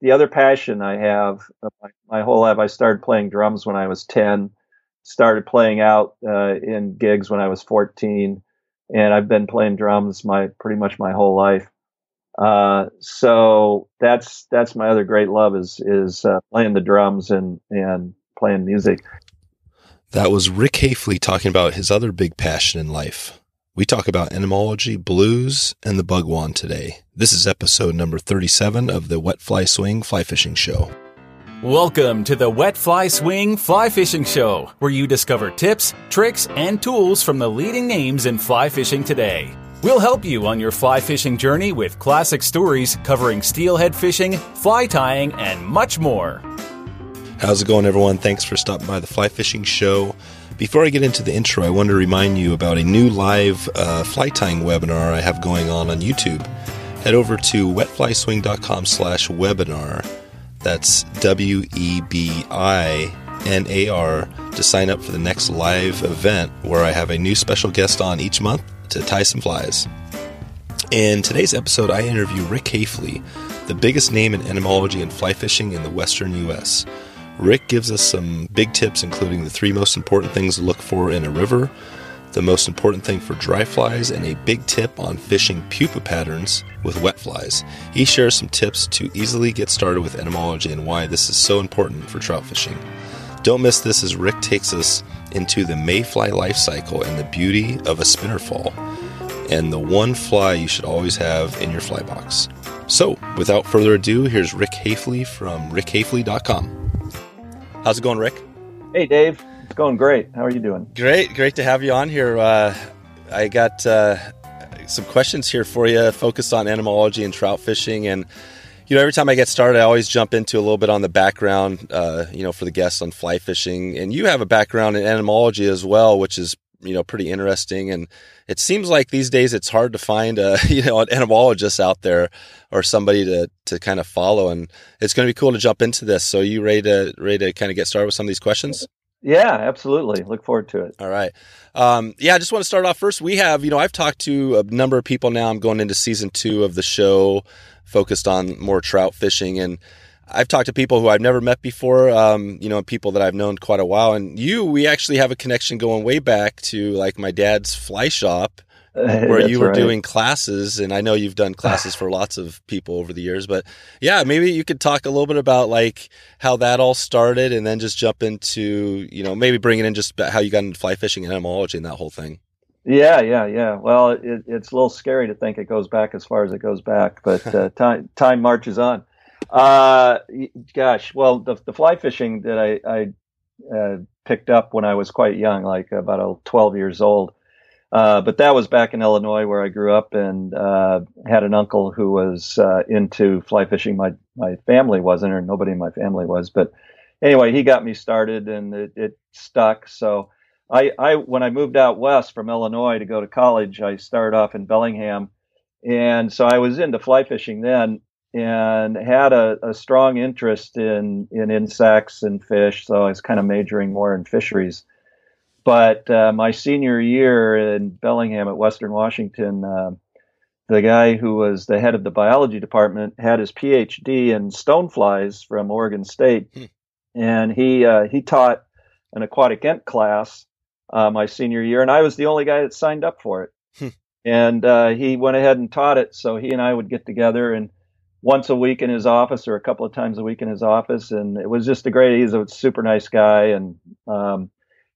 the other passion I have my, my, whole life, I started playing drums when I was 10, started playing out uh, in gigs when I was 14, and I've been playing drums my pretty much my whole life. Uh, so that's that's my other great love is is uh, playing the drums and and playing music. That was Rick Hafele talking about his other big passion in life. We talk about entomology, blues, and the bugwan today. This is episode number 37 of the Wet Fly Swing Fly Fishing Show. Welcome to the Wet Fly Swing Fly Fishing Show, where you discover tips, tricks, and tools from the leading names in fly fishing today. We'll help you on your fly fishing journey with classic stories covering steelhead fishing, fly tying, and much more. How's it going, everyone? Thanks for stopping by the Fly Fishing Show. Before I get into the intro, I want to remind you about a new live uh, fly tying webinar I have going on on YouTube. Head over to wetflyswing.com slash webinar. That's W E B I N A R to sign up for the next live event where I have a new special guest on each month to tie some flies. In today's episode, I interview Rick Hafele, the biggest name in entomology and fly fishing in the western U.S. Rick gives us some big tips, including the three most important things to look for in a river, the most important thing for dry flies, and a big tip on fishing pupa patterns with wet flies. He shares some tips to easily get started with entomology and why this is so important for trout fishing. Don't miss this as Rick takes us into the mayfly life cycle and the beauty of a spinner fall, and the one fly you should always have in your fly box. So, without further ado, here's Rick Hafele from rickhafele.com. How's it going, Rick? Hey, Dave. It's going great. How are you doing? Great. Great to have you on here. Uh, I got uh, some questions here for you focused on entomology and trout fishing. And, you know, every time I get started, I always jump into a little bit on the background, uh, you know, for the guests on fly fishing. And you have a background in entomology as well, which is you know pretty interesting. And it seems like these days it's hard to find a you know an entomologist out there or somebody to to kind of follow. And it's going to be cool to jump into this. So you ready to ready to kind of get started with some of these questions? Yeah absolutely. Look forward to it. All right. Um, yeah i just want to start off first. We have you know i've talked to a number of people now. I'm going into season two of the show focused on more trout fishing. And I've talked to people who I've never met before, um, you know, people that I've known quite a while. And you, we actually have a connection going way back to like my dad's fly shop where you were right. doing classes. And I know you've done classes for lots of people over the years. But yeah, maybe you could talk a little bit about like how that all started and then just jump into, you know, maybe bringing in just how you got into fly fishing and entomology and that whole thing. Yeah, yeah, yeah. Well, it, it's a little scary to think it goes back as far as it goes back, but uh, time time marches on. Uh, gosh, well, the, the fly fishing that I, I uh, picked up when I was quite young, like about 12 years old. Uh, but that was back in Illinois where I grew up and uh, had an uncle who was uh, into fly fishing. My my family wasn't, or nobody in my family was. But anyway, he got me started, and it, it stuck. So I, I when I moved out west from Illinois to go to college, I started off in Bellingham, and so I was into fly fishing then and had a, a, strong interest in in insects and fish. So I was kind of majoring more in fisheries. But uh, my senior year in Bellingham at Western Washington, uh, the guy who was the head of the biology department had his PhD in stoneflies from Oregon State, hmm. and he uh, he taught an aquatic ent class uh, my senior year, and I was the only guy that signed up for it. Hmm. And uh, he went ahead and taught it, so he and I would get together and once a week in his office or a couple of times a week in his office. And it was just a great, he's a super nice guy. And um,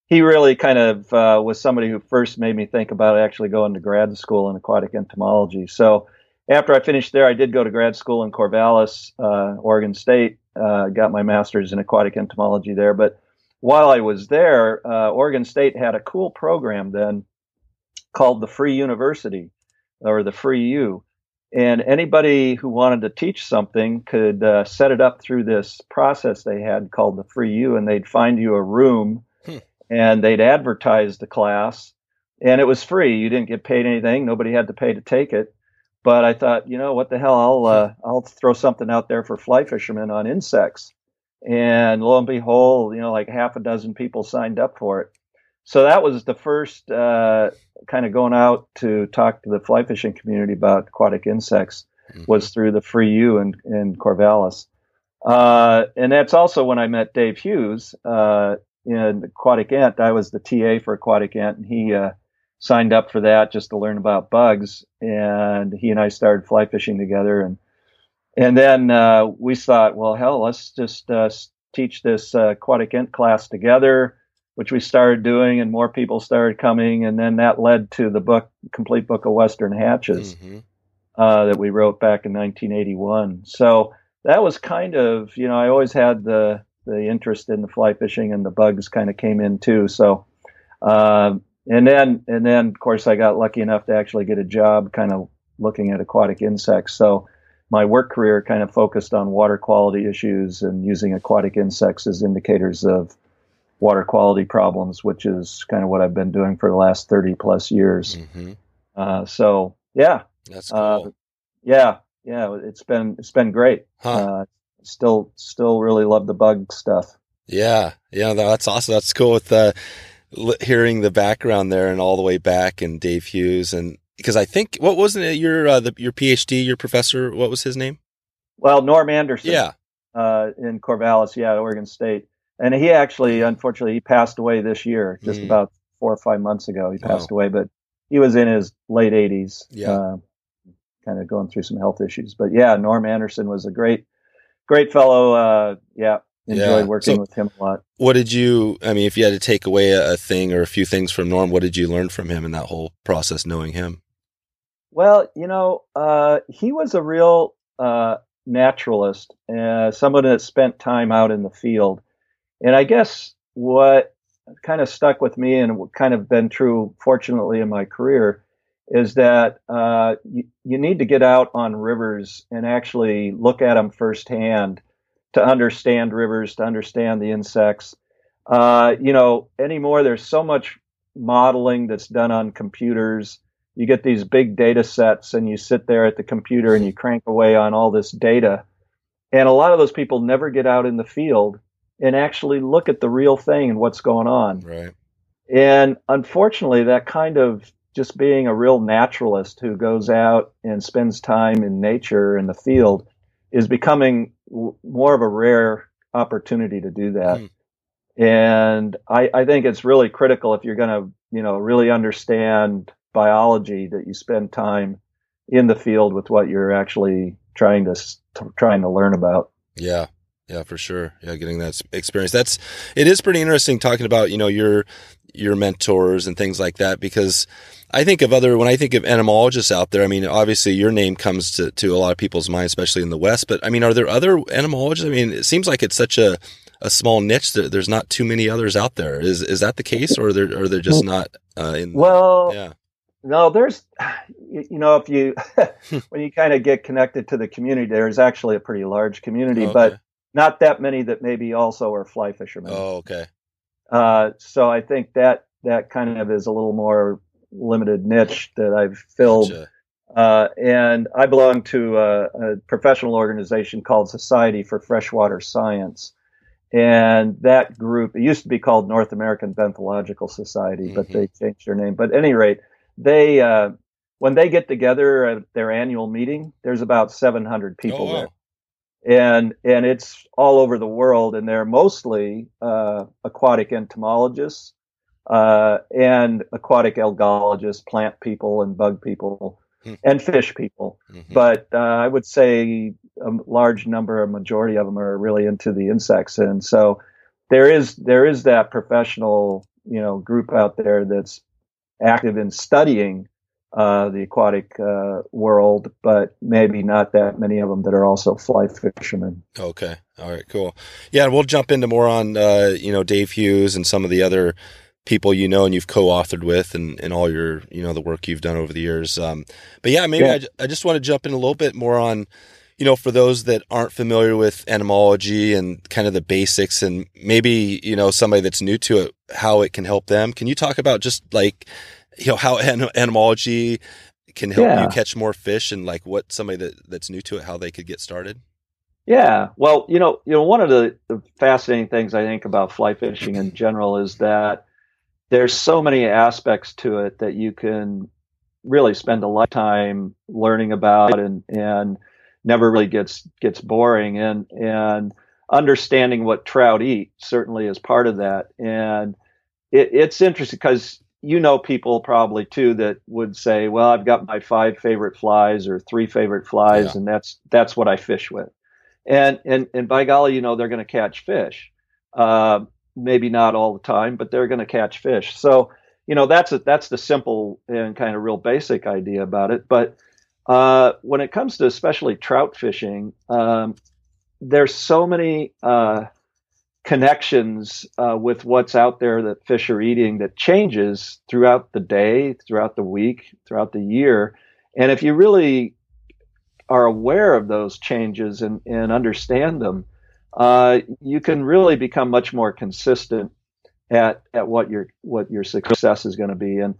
he really kind of uh, was somebody who first made me think about actually going to grad school in aquatic entomology. So after I finished there, I did go to grad school in Corvallis, uh, Oregon State, uh, got my master's in aquatic entomology there. But while I was there, uh, Oregon State had a cool program then called the Free University or the Free U and anybody who wanted to teach something could uh, set it up through this process they had called the free u and they'd find you a room hmm. and they'd advertise the class. And it was free. You didn't get paid anything. Nobody had to pay to take it. But i thought you know what the hell? I'll uh, i'll throw something out there for fly fishermen on insects. And lo and behold you know like half a dozen people signed up for it so that was the first uh, kind of going out to talk to the fly fishing community about aquatic insects mm-hmm. was through the Free U in, in Corvallis. Uh, and that's also when I met Dave Hughes uh, in Aquatic Ent. I was the TA for Aquatic Ent, and he uh, signed up for that just to learn about bugs. And he and I started fly fishing together, and and then uh, we thought, well, hell, let's just uh, teach this uh, Aquatic Ent class together, which we started doing, and more people started coming, and then that led to the book, complete book of Western Hatches, mm-hmm. that we wrote back in 1981. So that was kind of you know I always had the the interest in the fly fishing and the bugs kind of came in too. So uh, and then and then of course I got lucky enough to actually get a job kind of looking at aquatic insects. So my work career kind of focused on water quality issues and using aquatic insects as indicators of water quality problems, which is kind of what I've been doing for the last 30 plus years. Mm-hmm. Uh, so yeah, that's uh, cool. Uh, yeah, yeah, it's been it's been great. Huh. Uh, still still really love the bug stuff. Yeah, yeah, that's awesome. That's cool with the hearing the background there and all the way back and Dave Hughes and because I think what wasn't it your uh, the, your PhD your professor what was his name? Well, Norm Anderson. Yeah, uh, in Corvallis, yeah, Oregon State, and he actually unfortunately he passed away this year, just mm. about four or five months ago. He passed oh. away, but he was in his late 80s. Yeah. Uh, kind of going through some health issues. But yeah, Norm Anderson was a great, great fellow. Uh, yeah, enjoyed yeah. working so with him a lot. What did you? I mean, if you had to take away a, a, thing or a few things from Norm, what did you learn from him in that whole process, knowing him? Well, you know, uh, he was a real uh, naturalist, uh, someone that spent time out in the field, and I guess what kind of stuck with me and kind of been true, fortunately, in my career is that uh, you, you need to get out on rivers and actually look at them firsthand to understand rivers, to understand the insects. Uh, you know, anymore, there's so much modeling that's done on computers. You get these big data sets and you sit there at the computer and you crank away on all this data. And a lot of those people never get out in the field and actually look at the real thing and what's going on. Right. And unfortunately, that kind of just being a real naturalist who goes out and spends time in nature in the field is becoming more of a rare opportunity to do that. Mm. And I, I, think it's really critical if you're going to, you know, really understand biology that you spend time in the field with what you're actually trying to trying to learn about. Yeah. Yeah, for sure. Yeah, getting that experience. That's it is pretty interesting talking about, you know, your your mentors and things like that because I think of other when I think of entomologists out there. I mean, obviously your name comes to to a lot of people's minds, especially in the West. But I mean, are there other entomologists? I mean, it seems like it's such a a small niche that there's not too many others out there. Is is that the case, or are there are there just not? Uh, in, well, yeah. No, there's, you know, if you when you kind of get connected to the community, there's actually a pretty large community, oh, okay. but not that many that maybe also are fly fishermen. Oh, okay. Uh, so I think that that kind of is a little more limited niche that I've filled. Gotcha. Uh, and I belong to a, a, professional organization called Society for Freshwater Science. And that group, it used to be called North American Benthological Society, mm-hmm. but they changed their name. But at any rate, they, uh, when they get together at their annual meeting, there's about 700 people oh, wow. there and and it's all over the world, and they're mostly uh, aquatic entomologists uh, and aquatic algologists, plant people and bug people, hmm. and fish people. Mm-hmm. But uh, I would say a large number, a majority of them are really into the insects, and so there is there is that professional you know group out there that's active in studying uh, the aquatic uh, world, but maybe not that many of them that are also fly fishermen. Okay, all right, cool. Yeah, we'll jump into more on uh, you know Dave Hughes and some of the other people you know and you've co-authored with and, and all your you know the work you've done over the years. Um, but yeah, maybe yeah. I, I just want to jump in a little bit more on you know, for those that aren't familiar with entomology and kind of the basics and maybe, you know, somebody that's new to it, how it can help them. Can you talk about just like you know how entomology can help yeah. you catch more fish and like what somebody that, that's new to it how they could get started? Yeah. Well you know you know one of the, the fascinating things i think about fly fishing in general is that there's so many aspects to it that you can really spend a lifetime learning about and and never really gets gets boring. And and understanding what trout eat certainly is part of that. And it, it's interesting because you know people probably too that would say well i've got my five favorite flies or three favorite flies yeah. and that's that's what i fish with. And and and by golly you know they're going to catch fish uh, maybe not all the time but they're going to catch fish. So you know that's a, that's the simple and kind of real basic idea about it. But uh, when it comes to especially trout fishing, um, there's so many uh, connections uh, with what's out there that fish are eating that changes throughout the day, throughout the week, throughout the year. And if you really are aware of those changes and, and understand them, uh, you can really become much more consistent at, at what your what your success is going to be. And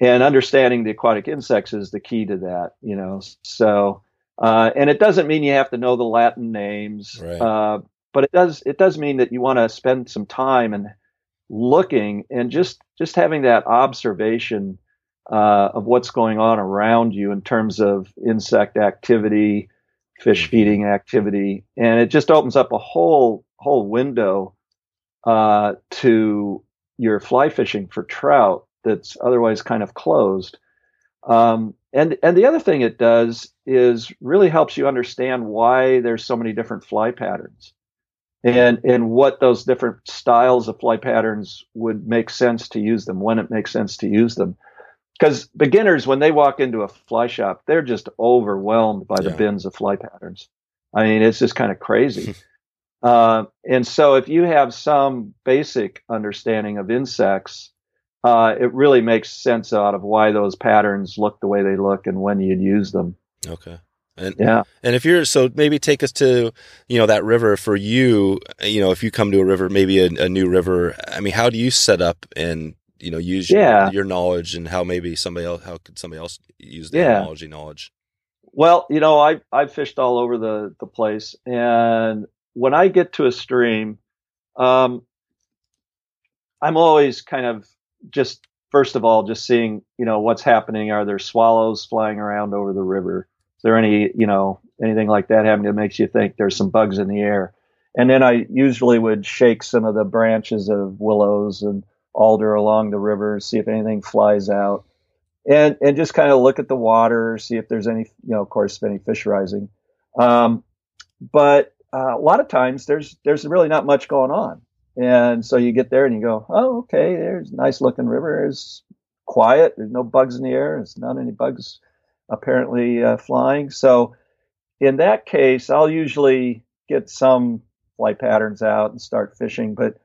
and understanding the aquatic insects is the key to that you know so uh, and it doesn't mean you have to know the latin names right. uh, but it does it does mean that you want to spend some time and looking and just just having that observation uh, of what's going on around you in terms of insect activity fish mm-hmm. feeding activity and it just opens up a whole whole window uh, to your fly fishing for trout that's otherwise kind of closed. Um, and and the other thing it does is really helps you understand why there's so many different fly patterns, and and what those different styles of fly patterns would make sense to use them when it makes sense to use them. Because beginners, when they walk into a fly shop, they're just overwhelmed by yeah. the bins of fly patterns. I mean, it's just kind of crazy. uh, and so, if you have some basic understanding of insects uh, it really makes sense out of why those patterns look the way they look and when you'd use them. Okay. And yeah, and if you're so maybe take us to you know that river for you. You know, if you come to a river, maybe a, a new river. I mean, how do you set up and you know use yeah. your, your, knowledge and how maybe somebody else how could somebody else use the yeah. knowledge knowledge? Well, you know, I I've fished all over the the place, and when I get to a stream, um, I'm always kind of just first of all, just seeing, you know, what's happening. Are there swallows flying around over the river? Is there any, you know, anything like that happening that makes you think there's some bugs in the air? And then I usually would shake some of the branches of willows and alder along the river, see if anything flies out, and and just kind of look at the water, see if there's any, you know, of course, any fish rising. Um, but uh, a lot of times there's there's really not much going on. And so you get there and you go, oh, okay, there's a nice looking river. It's quiet. There's no bugs in the air. There's not any bugs apparently uh, flying. So in that case, I'll usually get some fly patterns out and start fishing. But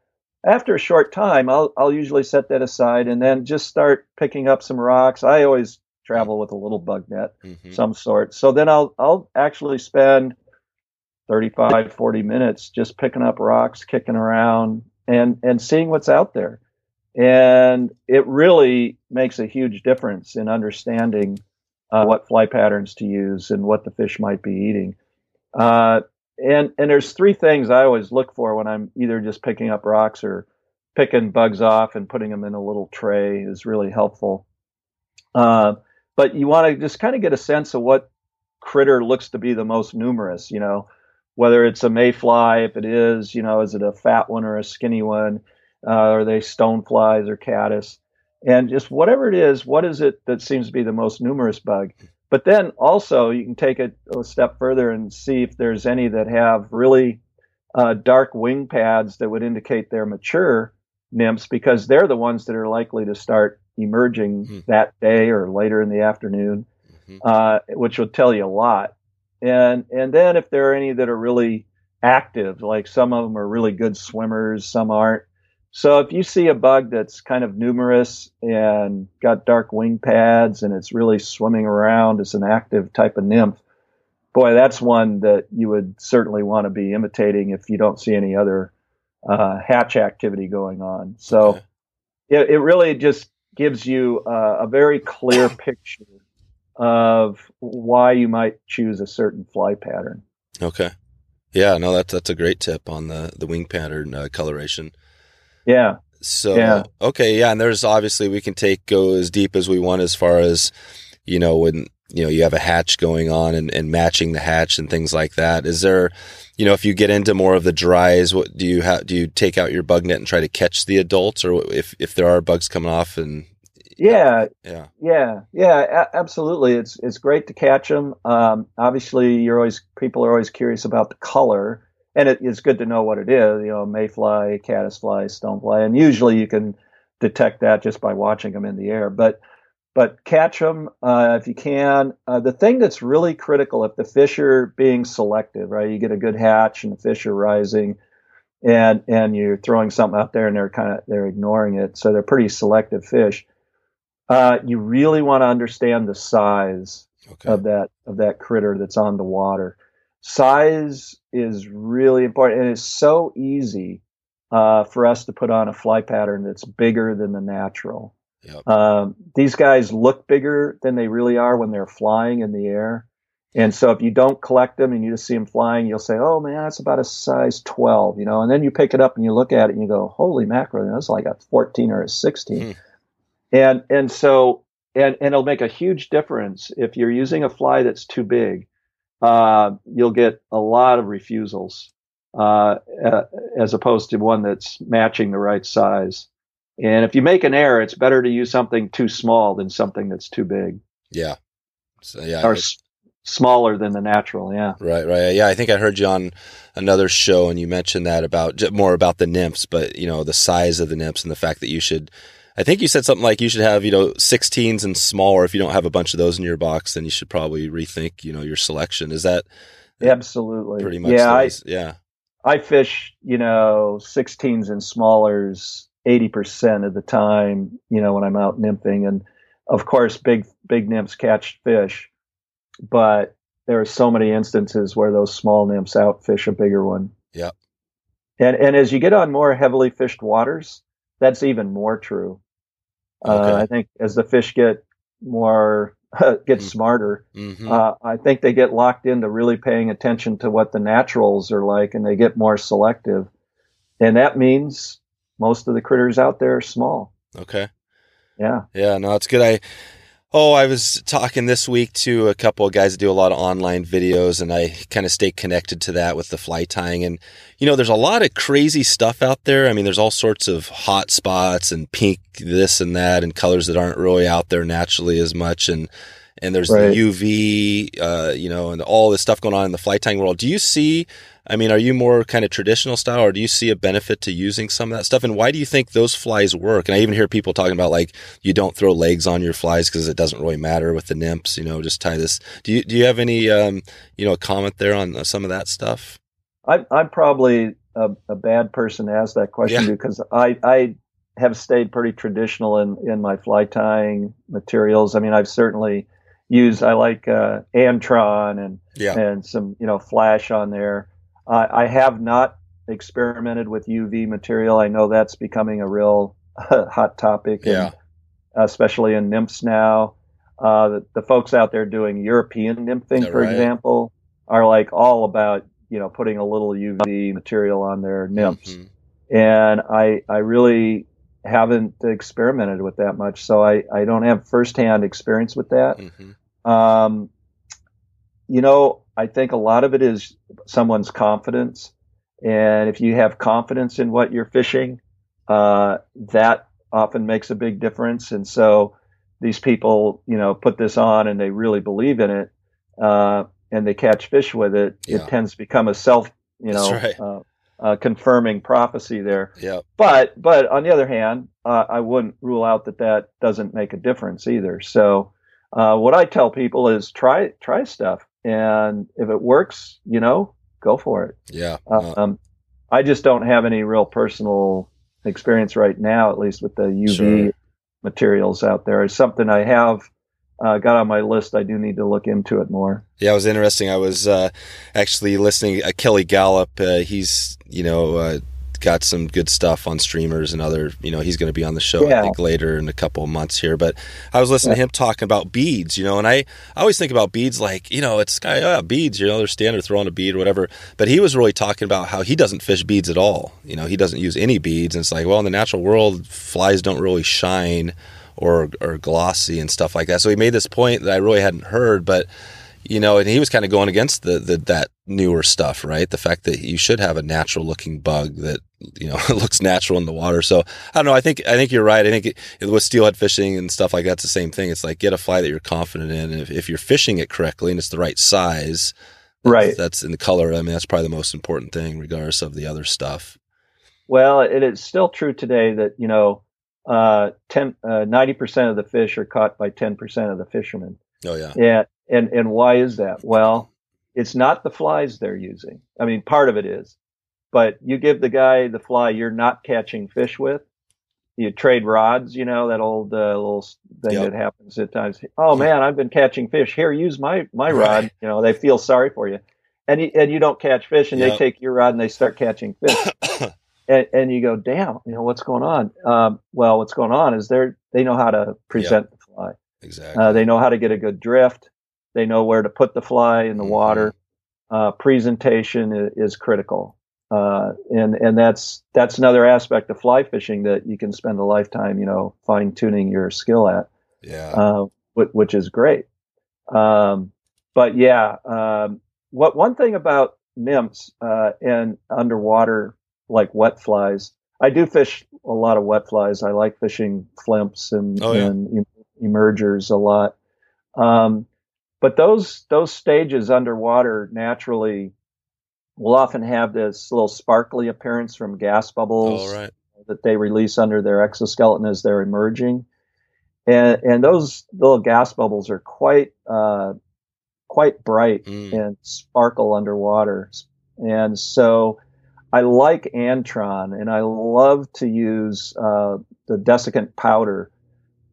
after a short time, I'll, I'll usually set that aside and then just start picking up some rocks. I always travel with a little bug net, mm-hmm. some sort. So then I'll, I'll actually spend 35, 40 minutes just picking up rocks, kicking around, and, and seeing what's out there. And it really makes a huge difference in understanding uh, what fly patterns to use and what the fish might be eating. Uh, and and there's three things I always look for when I'm either just picking up rocks or picking bugs off and putting them in a little tray is really helpful. Uh, but you want to just kind of get a sense of what critter looks to be the most numerous. You know, whether it's a mayfly, if it is, you know, is it a fat one or a skinny one? Uh, are they stoneflies or caddis? And just whatever it is, what is it that seems to be the most numerous bug? But then also you can take it a step further and see if there's any that have really uh, dark wing pads that would indicate they're mature nymphs because they're the ones that are likely to start emerging mm-hmm. that day or later in the afternoon, mm-hmm. uh, which will tell you a lot and and then if there are any that are really active, like some of them are really good swimmers, some aren't. So if you see a bug that's kind of numerous and got dark wing pads and it's really swimming around as an active type of nymph, boy, that's one that you would certainly want to be imitating if you don't see any other uh, hatch activity going on. So okay. it, it really just gives you uh, a very clear picture of why you might choose a certain fly pattern. Okay. Yeah, no, that's that's a great tip on the the wing pattern uh, coloration. Yeah. So yeah. okay, yeah, and there's obviously we can take go as deep as we want as far as you know when you know, you have a hatch going on and, and matching the hatch and things like that. Is there, you know, if you get into more of the dries, what do you have? Do you take out your bug net and try to catch the adults, or if if there are bugs coming off and yeah, yeah, yeah, yeah, a- absolutely. It's it's great to catch them. Um, obviously, you're always people are always curious about the color, and it is good to know what it is. You know, mayfly, caddisfly, stonefly, and usually you can detect that just by watching them in the air. But but catch them uh, if you can. Uh, the thing that's really critical if the fish are being selective, right? You get a good hatch and the fish are rising, and and you're throwing something out there and they're kind of they're ignoring it, so they're pretty selective fish. Uh, you really want to understand the size okay. of that of that critter that's on the water. Size is really important, and it's so easy uh, for us to put on a fly pattern that's bigger than the natural. Yep. Um, these guys look bigger than they really are when they're flying in the air. And so if you don't collect them and you just see them flying, you'll say, "Oh man, that's about a size 12," you know. And then you pick it up and you look at it and you go, "Holy mackerel, that's like a 14 or a 16." Mm. And and so and and it'll make a huge difference if you're using a fly that's too big. Uh, you'll get a lot of refusals uh, as opposed to one that's matching the right size. And if you make an error, it's better to use something too small than something that's too big. Yeah. So, yeah. Or s- smaller than the natural. Yeah. Right. Right. Yeah. I think I heard you on another show and you mentioned that about more about the nymphs, but you know, the size of the nymphs and the fact that you should, I think you said something like you should have, you know, 16s and smaller. If you don't have a bunch of those in your box, then you should probably rethink, you know, your selection. Is that absolutely pretty much? Yeah. I, yeah. I fish, you know, 16s and smallers 80% of the time, you know, when I'm out nymphing. And of course, big, big nymphs catch fish, but there are so many instances where those small nymphs outfish a bigger one. Yeah. And, and as you get on more heavily fished waters, that's even more true. Uh, okay. Uh, I think as the fish get more, get mm-hmm. smarter, mm-hmm. uh, I think they get locked into really paying attention to what the naturals are like and they get more selective. And that means most of the critters out there are small. Okay. Yeah. Yeah. No, it's good. I, oh, I was talking this week to a couple of guys that do a lot of online videos and I kind of stay connected to that with the fly tying. And, you know, there's a lot of crazy stuff out there. I mean, there's all sorts of hot spots and pink this and that and colors that aren't really out there naturally as much. And, and there's right. the UV, uh, you know, and all this stuff going on in the fly tying world. Do you see I mean, are you more kind of traditional style or do you see a benefit to using some of that stuff? And why do you think those flies work? And I even hear people talking about like, you don't throw legs on your flies because it doesn't really matter with the nymphs, you know, just tie this. Do you, do you have any, um, you know, comment there on uh, some of that stuff? I, I'm probably a, a bad person to ask that question yeah. because I, I have stayed pretty traditional in, in my fly tying materials. I mean, I've certainly used, I like, uh, Antron and, yeah. and some, you know, flash on there. Uh, I have not experimented with UV material. I know that's becoming a real hot topic, yeah. especially in nymphs now. Uh, the, the, folks out there doing European nymphing, for right? example, are like all about you know putting a little UV material on their nymphs, mm-hmm. and I I really haven't experimented with that much, so I I don't have firsthand experience with that. Mm-hmm. Um, you know, I think a lot of it is someone's confidence. And if you have confidence in what you're fishing, uh, that often makes a big difference. And so these people, you know, put this on and they really believe in it, uh, and they catch fish with it. Yeah. It tends to become a self, you know, right. uh, uh, confirming prophecy there. Yeah. But but on the other hand, uh, I wouldn't rule out that that doesn't make a difference either. So uh, what I tell people is try try stuff and if it works, you know, go for it. Yeah. Uh, um, I just don't have any real personal experience right now, at least with the UV sure. materials out there. It's something I have uh, got on my list. I do need to look into it more. Yeah, it was interesting. I was uh, actually listening. Uh, Kelly Galloup, uh, he's you know uh, got some good stuff on streamers and other, you know, he's going to be on the show, yeah. I think, later in a couple of months here. But I was listening yeah. to him talking about beads, you know, and I, I always think about beads like, you know, it's guy, oh, beads, you know, they're standard throwing a bead or whatever. But he was really talking about how he doesn't fish beads at all. You know, he doesn't use any beads. And it's like, well, in the natural world, flies don't really shine or or glossy and stuff like that. So he made this point that I really hadn't heard, but you know, and he was kind of going against the, the that newer stuff, right? The fact that you should have a natural looking bug that you know it looks natural in the water. So I don't know. I think I think you're right. I think it, with steelhead fishing and stuff like that's the same thing. It's like get a fly that you're confident in, and if, if you're fishing it correctly and it's the right size, right? That's in the color. I mean, that's probably the most important thing, regardless of the other stuff. Well, it is still true today that you know, uh, 10, uh, 90% of the fish are caught by 10% of the fishermen. Oh yeah. Yeah, and and why is that? Well, it's not the flies they're using. I mean, part of it is, but you give the guy the fly you're not catching fish with. You trade rods, you know that old uh, little thing yep. that happens at times. Oh man, I've been catching fish. Here, use my my rod. Right. You know they feel sorry for you, and you, and you don't catch fish, and yep. they take your rod and they start catching fish. and, and, you go, damn, you know what's going on? Um, well, what's going on is they're they know how to present yep. the fly. Exactly. Uh, they know how to get a good drift. They know where to put the fly in the mm-hmm. water. Uh, presentation is, is critical, uh, and and that's that's another aspect of fly fishing that you can spend a lifetime, you know, fine tuning your skill at. Yeah, uh, which, which, is great. Um, but yeah, um, what one thing about nymphs uh, and underwater like wet flies, I do fish a lot of wet flies. I like fishing flymphs and, oh, yeah. and emergers a lot. Um, but those those stages underwater naturally will often have this little sparkly appearance from gas bubbles right. that they release under their exoskeleton as they're emerging, and and those little gas bubbles are quite uh, quite bright mm. and sparkle underwater, and so. I like Antron, and I love to use uh, the desiccant powder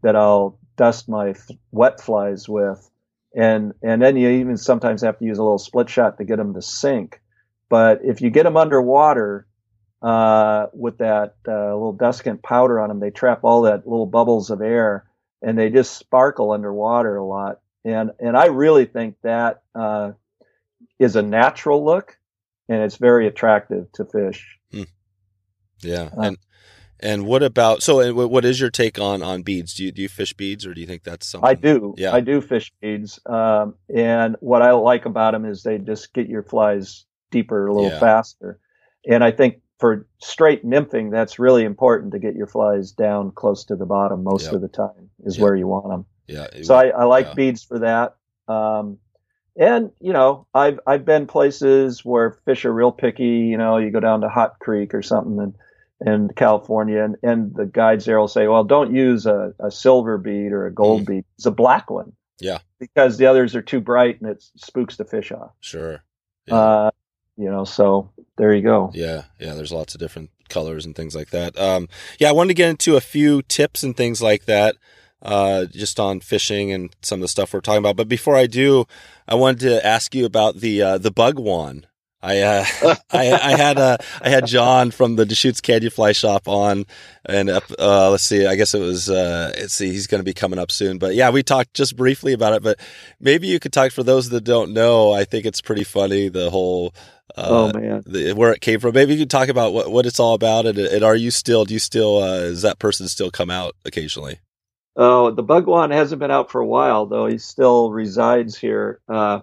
that I'll dust my f- wet flies with and and then you even sometimes have to use a little split shot to get them to sink. But if you get them underwater uh, with that uh, little desiccant powder on them, they trap all that little bubbles of air, and they just sparkle underwater a lot. And and I really think that uh, is a natural look, and it's very attractive to fish. Hmm. Yeah, uh, and and what about so? What is your take on on beads? Do you do you fish beads, or do you think that's something? I do. Yeah, I do fish beads. Um, and what I like about them is they just get your flies deeper a little yeah. faster. And I think for straight nymphing, that's really important to get your flies down close to the bottom most yep. of the time is yep. where you want them. Yeah. So I, I like yeah. beads for that. Um, and you know, I've I've been places where fish are real picky. You know, you go down to Hot Creek or something and in California, and, and the guides there will say, well, don't use a, a silver bead or a gold mm. bead. It's a black one. Yeah. Because the others are too bright and it spooks the fish off. Sure. Yeah. Uh, you know, so there you go. Yeah. Yeah. There's lots of different colors and things like that. Um, yeah. I wanted to get into a few tips and things like that. Uh, just on fishing and some of the stuff we're talking about. But before I do, I wanted to ask you about the, uh, the bug wand I, uh, I, I had, uh, I had John from the Deschutes Canyon Fly Shop on and, uh, let's see, I guess it was, uh, let's see, he's going to be coming up soon, but yeah, we talked just briefly about it, but maybe you could talk for those that don't know. I think it's pretty funny, the whole, uh, oh man, the, where it came from. Maybe you can talk about what, what it's all about. And, and are you still, do you still, uh, does that person still come out occasionally? Oh, the Bugwan hasn't been out for a while, though. He still resides here. Uh,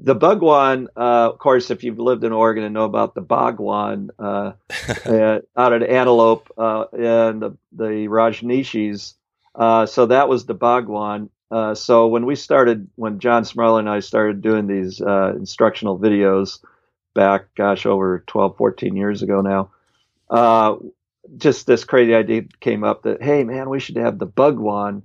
the bugwan, uh, of course, if you've lived in Oregon and know about the bhagwan uh, uh, out at Antelope uh, and the, the Rajneeshis, uh, so that was the bhagwan. Uh, so when we started, when John Smerler and I started doing these instructional videos back, gosh, over 12, 14 years ago now, just this crazy idea came up that, hey, man, we should have the bugwan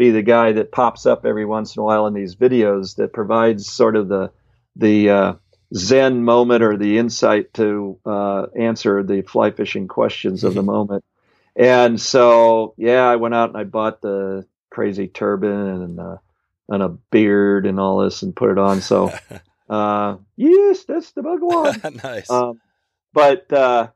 be the guy that pops up every once in a while in these videos that provides sort of the the uh, Zen moment or the insight to uh, answer the fly fishing questions of the mm-hmm. moment. And so, yeah, I went out and I bought the crazy turban and uh, and a beard and all this and put it on. So, uh, yes, that's the bug one. nice. Um, but uh,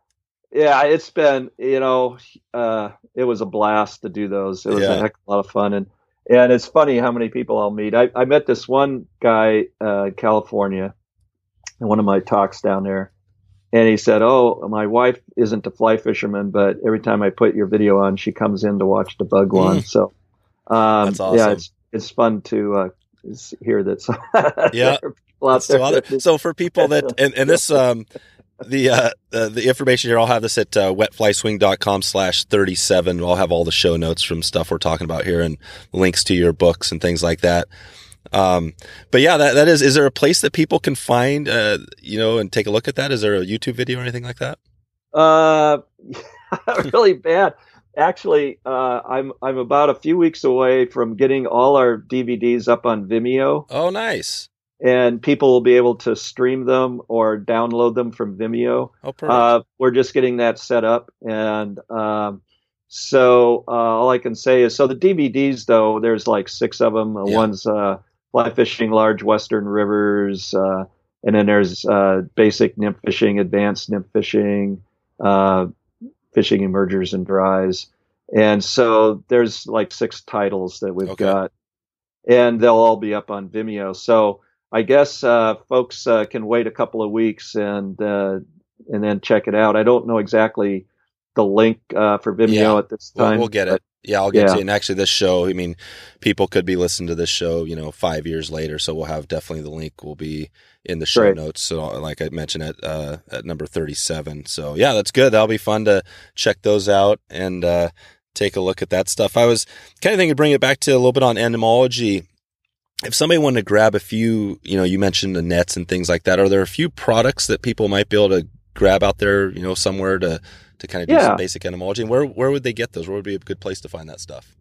yeah, it's been you know, uh, it was a blast to do those. It was yeah. a heck of a lot of fun, and and it's funny how many people I'll meet. I, I met this one guy uh, in California in one of my talks down there, and he said, "Oh, my wife isn't a fly fisherman, but every time I put your video on, she comes in to watch the bug one." Mm. So Um, That's awesome. Yeah, it's it's fun to uh, hear that. yeah. So, so for people that and, and this um the uh, uh, the information here, I'll have this at uh, wetflyswing.com slash 37. I'll have all the show notes from stuff we're talking about here and links to your books and things like that. Um, but yeah, that, that is, is there a place that people can find, uh, you know, and take a look at that? Is there a YouTube video or anything like that? Uh, really bad. Actually, uh, I'm, I'm about a few weeks away from getting all our DVDs up on Vimeo. Oh, nice and people will be able to stream them or download them from Vimeo. Oh, perfect. Uh, we're just getting that set up, and um, so uh, all I can say is, so the DVDs though, there's like six of them. Yeah. One's uh, fly fishing large western rivers, uh, and then there's uh, basic nymph fishing, advanced nymph fishing, uh, fishing emergers and dries, and so there's like six titles that we've okay. got, and they'll all be up on Vimeo. So I guess uh, folks uh, can wait a couple of weeks and uh, and then check it out. I don't know exactly the link uh, for Vimeo yeah. at this time. We'll, we'll get it. Yeah, I'll get yeah. to it. And actually, this show, I mean, people could be listening to this show, you know, five years later. So we'll have definitely the link will be in the show Great. notes. So, like I mentioned at uh, at number thirty-seven. So yeah, that's good. That'll be fun to check those out and uh, take a look at that stuff. I was kind of thinking, to bring it back to a little bit on entomology if somebody wanted to grab a few, you know, you mentioned the nets and things like that, are there a few products that people might be able to grab out there, you know, somewhere to, to kind of do yeah. some basic entomology? And where, where would they get those? Where would be a good place to find that stuff?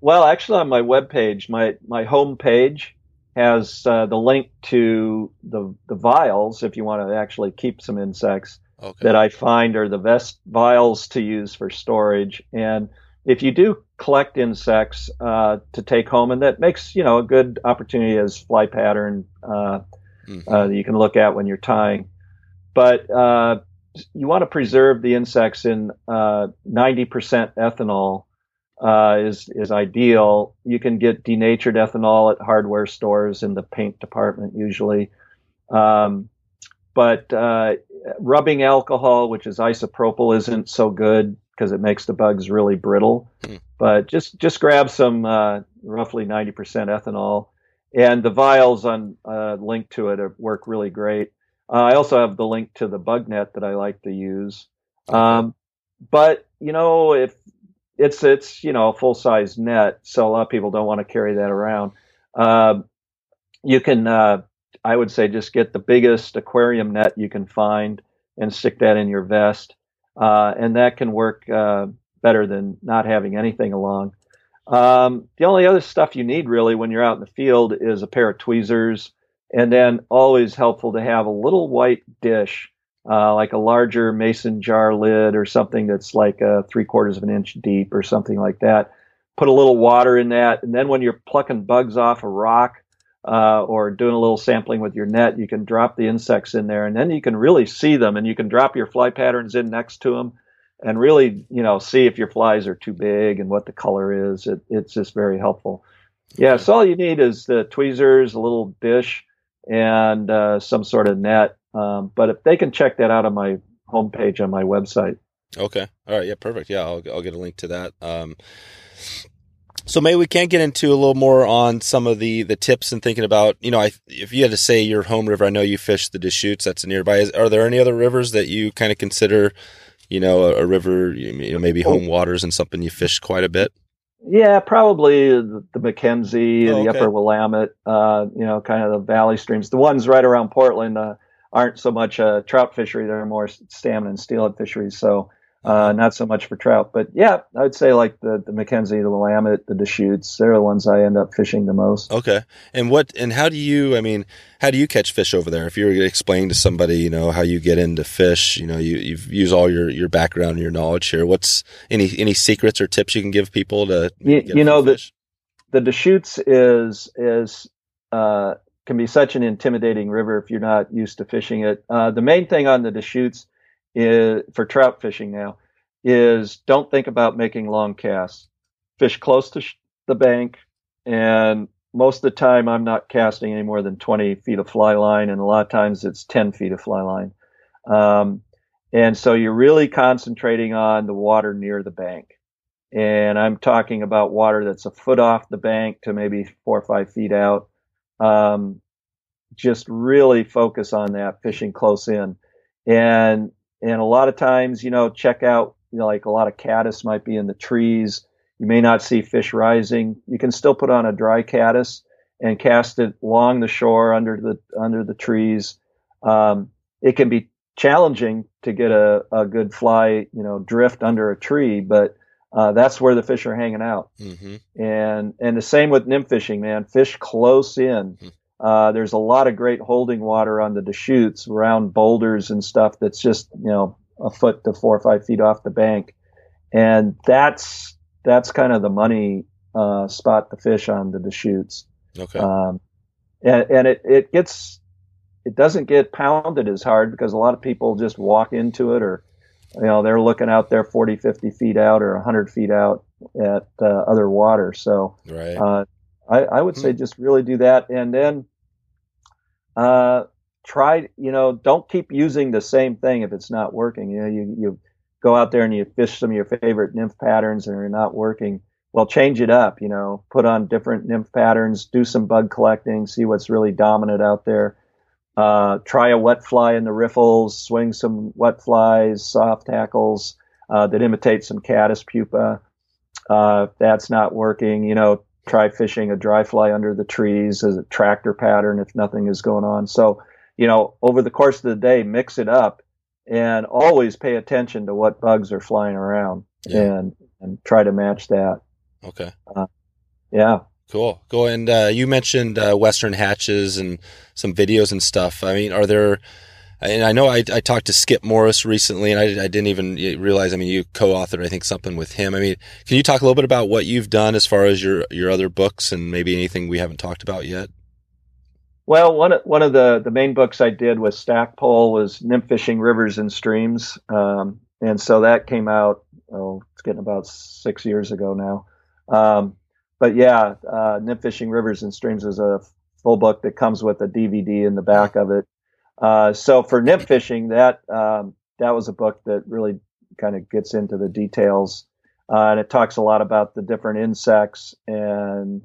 Well, actually on my web page, my, my home page has uh, the link to the, the vials if you want to actually keep some insects okay. that I find are the best vials to use for storage. And if you do collect insects uh, to take home, and that makes you know a good opportunity as fly pattern uh, mm-hmm. uh, that you can look at when you're tying. But uh, you want to preserve the insects in 90% uh, ethanol uh, is is ideal. You can get denatured ethanol at hardware stores in the paint department usually. Um, but rubbing alcohol, which is isopropyl, isn't so good because it makes the bugs really brittle. Mm. But just just grab some uh, roughly 90% ethanol, and the vials on uh, link to it work really great. Uh, I also have the link to the bug net that I like to use. Um, but you know, if it's it's you know a full size net, so a lot of people don't want to carry that around. Um, you can, uh, I would say, just get the biggest aquarium net you can find and stick that in your vest uh, and that can work uh, better than not having anything along. Um, the only other stuff you need really when you're out in the field is a pair of tweezers, and then always helpful to have a little white dish, uh, like a larger mason jar lid or something that's like a three quarters of an inch deep or something like that. Put a little water in that, and then when you're plucking bugs off a rock, uh, or doing a little sampling with your net, you can drop the insects in there, and then you can really see them, and you can drop your fly patterns in next to them, and really, you know, see if your flies are too big and what the color is. It, it's just very helpful. Yeah, so all you need is the tweezers, a little dish, and uh, some sort of net. Um, but if they can check that out on my homepage on my website. Okay. All right. Yeah. Perfect. Yeah. I'll, I'll get a link to that. Um, so maybe we can get into a little more on some of the the tips and thinking about you know I, if you had to say your home river, I know you fish the Deschutes, that's nearby. Is, are there any other rivers that you kind of consider, you know, a, a river, you know, maybe home waters and something you fish quite a bit? Yeah, probably the, McKenzie, oh, the okay. Upper Willamette, uh, you know, kind of the valley streams. The ones right around Portland uh, aren't so much a trout fishery; they're more salmon and steelhead fisheries. So uh, not so much for trout, but yeah, I would say like the, the McKenzie, the Willamette, the Deschutes, they're the ones I end up fishing the most. Okay. And what, and how do you, I mean, how do you catch fish over there? If you were to explain to somebody, you know, how you get into fish, you know, you, you've used all your, your background and your knowledge here. What's any, any secrets or tips you can give people to, you, you know, the, the Deschutes is, is, uh, can be such an intimidating river if you're not used to fishing it. Uh, the main thing on the Deschutes is, for trout fishing now is don't think about making long casts. Fish close to sh- the bank, and most of the time I'm not casting any more than 20 feet of fly line, and a lot of times it's 10 feet of fly line. Um, and so you're really concentrating on the water near the bank. and I'm talking about water that's a foot off the bank to maybe four or five feet out. Um, just really focus on that fishing close in, and and a lot of times, you know, check out, you know, like a lot of caddis might be in the trees. You may not see fish rising. You can still put on a dry caddis and cast it along the shore under the under the trees. Um, it can be challenging to get a, a good fly, you know, drift under a tree, but uh, that's where the fish are hanging out. Mm-hmm. And and the same with nymph fishing, man. Fish close in. Mm-hmm. Uh, there's a lot of great holding water on the Deschutes around boulders and stuff that's just you know a foot to four or five feet off the bank, and that's that's kind of the money uh, spot to fish on the Deschutes. Okay. Um, and and it, it gets it doesn't get pounded as hard because a lot of people just walk into it or you know they're looking out there 40 50 feet out or 100 feet out at uh, other water so right. uh, I, I, would say hmm. just really do that and then uh, try you know don't keep using the same thing if it's not working you know you, you go out there and you fish some of your favorite nymph patterns and they're not working well change it up you know put on different nymph patterns do some bug collecting see what's really dominant out there uh, try a wet fly in the riffles, swing some wet flies, soft tackles uh, that imitate some caddis pupa. Uh, if that's not working, you know, try fishing a dry fly under the trees as a tractor pattern if nothing is going on. So, you know, over the course of the day, mix it up and always pay attention to what bugs are flying around yeah. and, and try to match that. Okay. Uh, yeah. Cool, cool. And uh, you mentioned uh, Western hatches and some videos and stuff. I mean, are there? And I know I, I talked to Skip Morris recently, and I, I didn't even realize. I mean, you co-authored, I think, something with him. I mean, can you talk a little bit about what you've done as far as your your other books, and maybe anything we haven't talked about yet? Well, one of, one of the, the main books I did with Stackpole was Nymph Fishing Rivers and Streams. Um, and so that came out, oh, it's getting about six years ago now. Um, but yeah, uh, Nymph Fishing Rivers and Streams is a full book that comes with a DVD in the back of it. Uh, so for nymph fishing, that um, that was a book that really kind of gets into the details, uh, and it talks a lot about the different insects and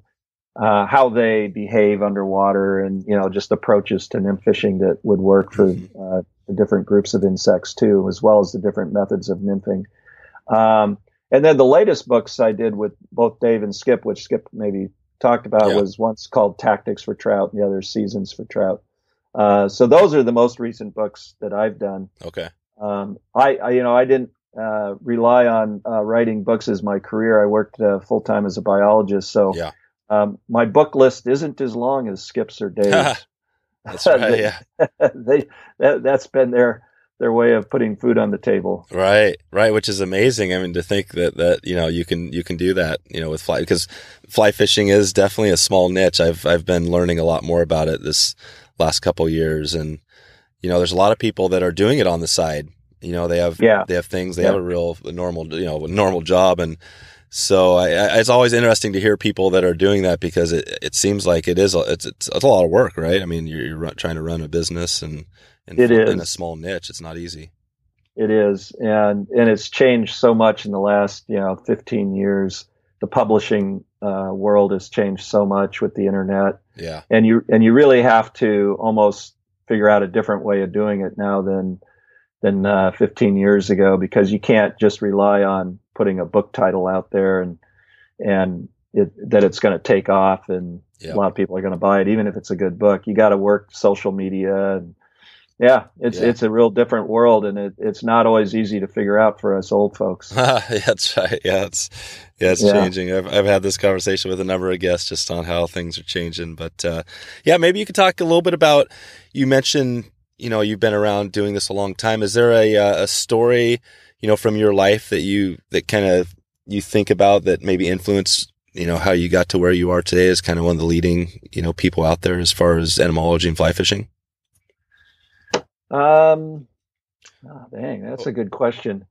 uh, how they behave underwater, and you know just approaches to nymph fishing that would work for mm-hmm. uh, the different groups of insects too, as well as the different methods of nymphing. Um, and then the latest books I did with both Dave and Skip, which Skip maybe talked about, yeah. was once called Tactics for Trout, and the other Seasons for Trout. Uh, so those are the most recent books that I've done. Okay. Um, I, I, you know, I didn't uh, rely on uh, writing books as my career. I worked uh, full time as a biologist, so yeah. um, my book list isn't as long as Skip's or Dave's. That's right. they, yeah. they that, has been their their way of putting food on the table. Right, right, which is amazing. I mean, to think that that you know you can you can do that, you know, with fly because fly fishing is definitely a small niche. I've I've been learning a lot more about it this last couple years, and you know, there's a lot of people that are doing it on the side. You know, they have yeah. they have things, they yeah. have a real normal you know normal job, and so I, I, it's always interesting to hear people that are doing that because it, it seems like it is a, it's, it's, it's a lot of work, right? I mean, you're, you're trying to run a business and and it is. in a small niche. It's not easy. It is, and and it's changed so much in the last you know 15 years. The publishing uh, world has changed so much with the internet. Yeah, and you and you really have to almost figure out a different way of doing it now than than uh, 15 years ago because you can't just rely on putting a book title out there and and it, that it's going to take off and yep. a lot of people are going to buy it even if it's a good book. You got to work social media and yeah, it's yeah. it's a real different world, and it, it's not always easy to figure out for us old folks. That's right. Yeah, it's yeah, it's yeah. changing. I've I've had this conversation with a number of guests just on how things are changing. But uh, yeah, maybe you could talk a little bit about. You mentioned you know you've been around doing this a long time. Is there a uh, a story you know from your life that you that kind of you think about that maybe influenced you know how you got to where you are today as kind of one of the leading you know people out there as far as entomology and fly fishing? Um, oh, dang, that's a good question.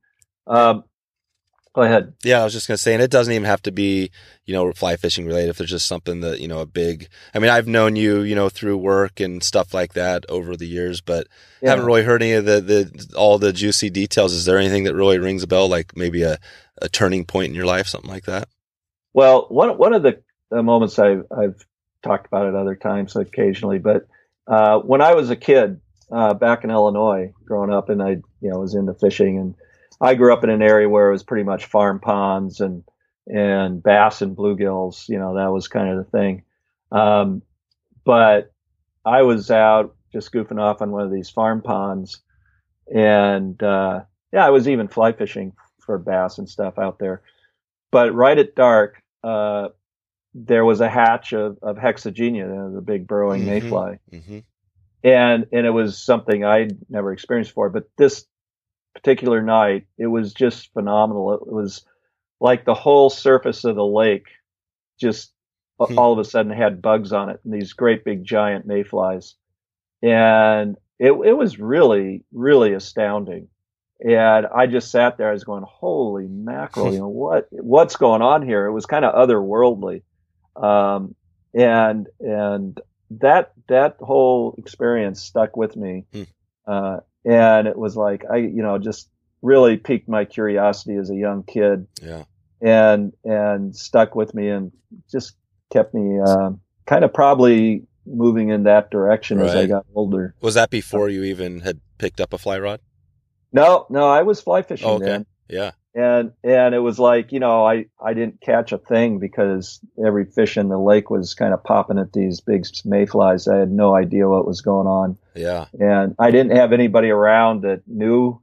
Um, Go ahead. Yeah, I was just gonna say, and it doesn't even have to be, you know, fly fishing related. If there's just something that you know, a big. I mean, I've known you, you know, through work and stuff like that over the years, but Yeah. haven't really heard any of the the all the juicy details. Is there anything that really rings a bell, like maybe a a turning point in your life, something like that? Well, one one of the, the moments I've I've talked about it other times occasionally, but uh, when I was a kid uh, back in Illinois, growing up, and I you know was into fishing, and I grew up in an area where it was pretty much farm ponds and and bass and bluegills. You know that was kind of the thing. Um, but I was out just goofing off on one of these farm ponds, and uh, yeah, I was even fly fishing for bass and stuff out there. But right at dark, uh, there was a hatch of, of hexagenia, the big burrowing Mhm. mayfly, Mm-hmm. And and it was something I'd never experienced before. But this particular night, it was just phenomenal. It was like the whole surface of the lake just Hmm. all of a sudden had bugs on it, and these great big giant mayflies, and it it was really really astounding. And I just sat there. I was going, "Holy mackerel! You know what? What's going on here?" It was kind of otherworldly, um, and and that that whole experience stuck with me. Hmm. Uh, and it was like I, you know, just really piqued my curiosity as a young kid, Yeah. and and stuck with me, and just kept me uh, kind of probably moving in that direction as I got older. Was that before you even had picked up a fly rod? No, no, I was fly fishing Oh, okay. then. Yeah. And and it was like you know I I didn't catch a thing because every fish in the lake was kind of popping at these big mayflies. I had no idea what was going on, Yeah. and I didn't have anybody around that knew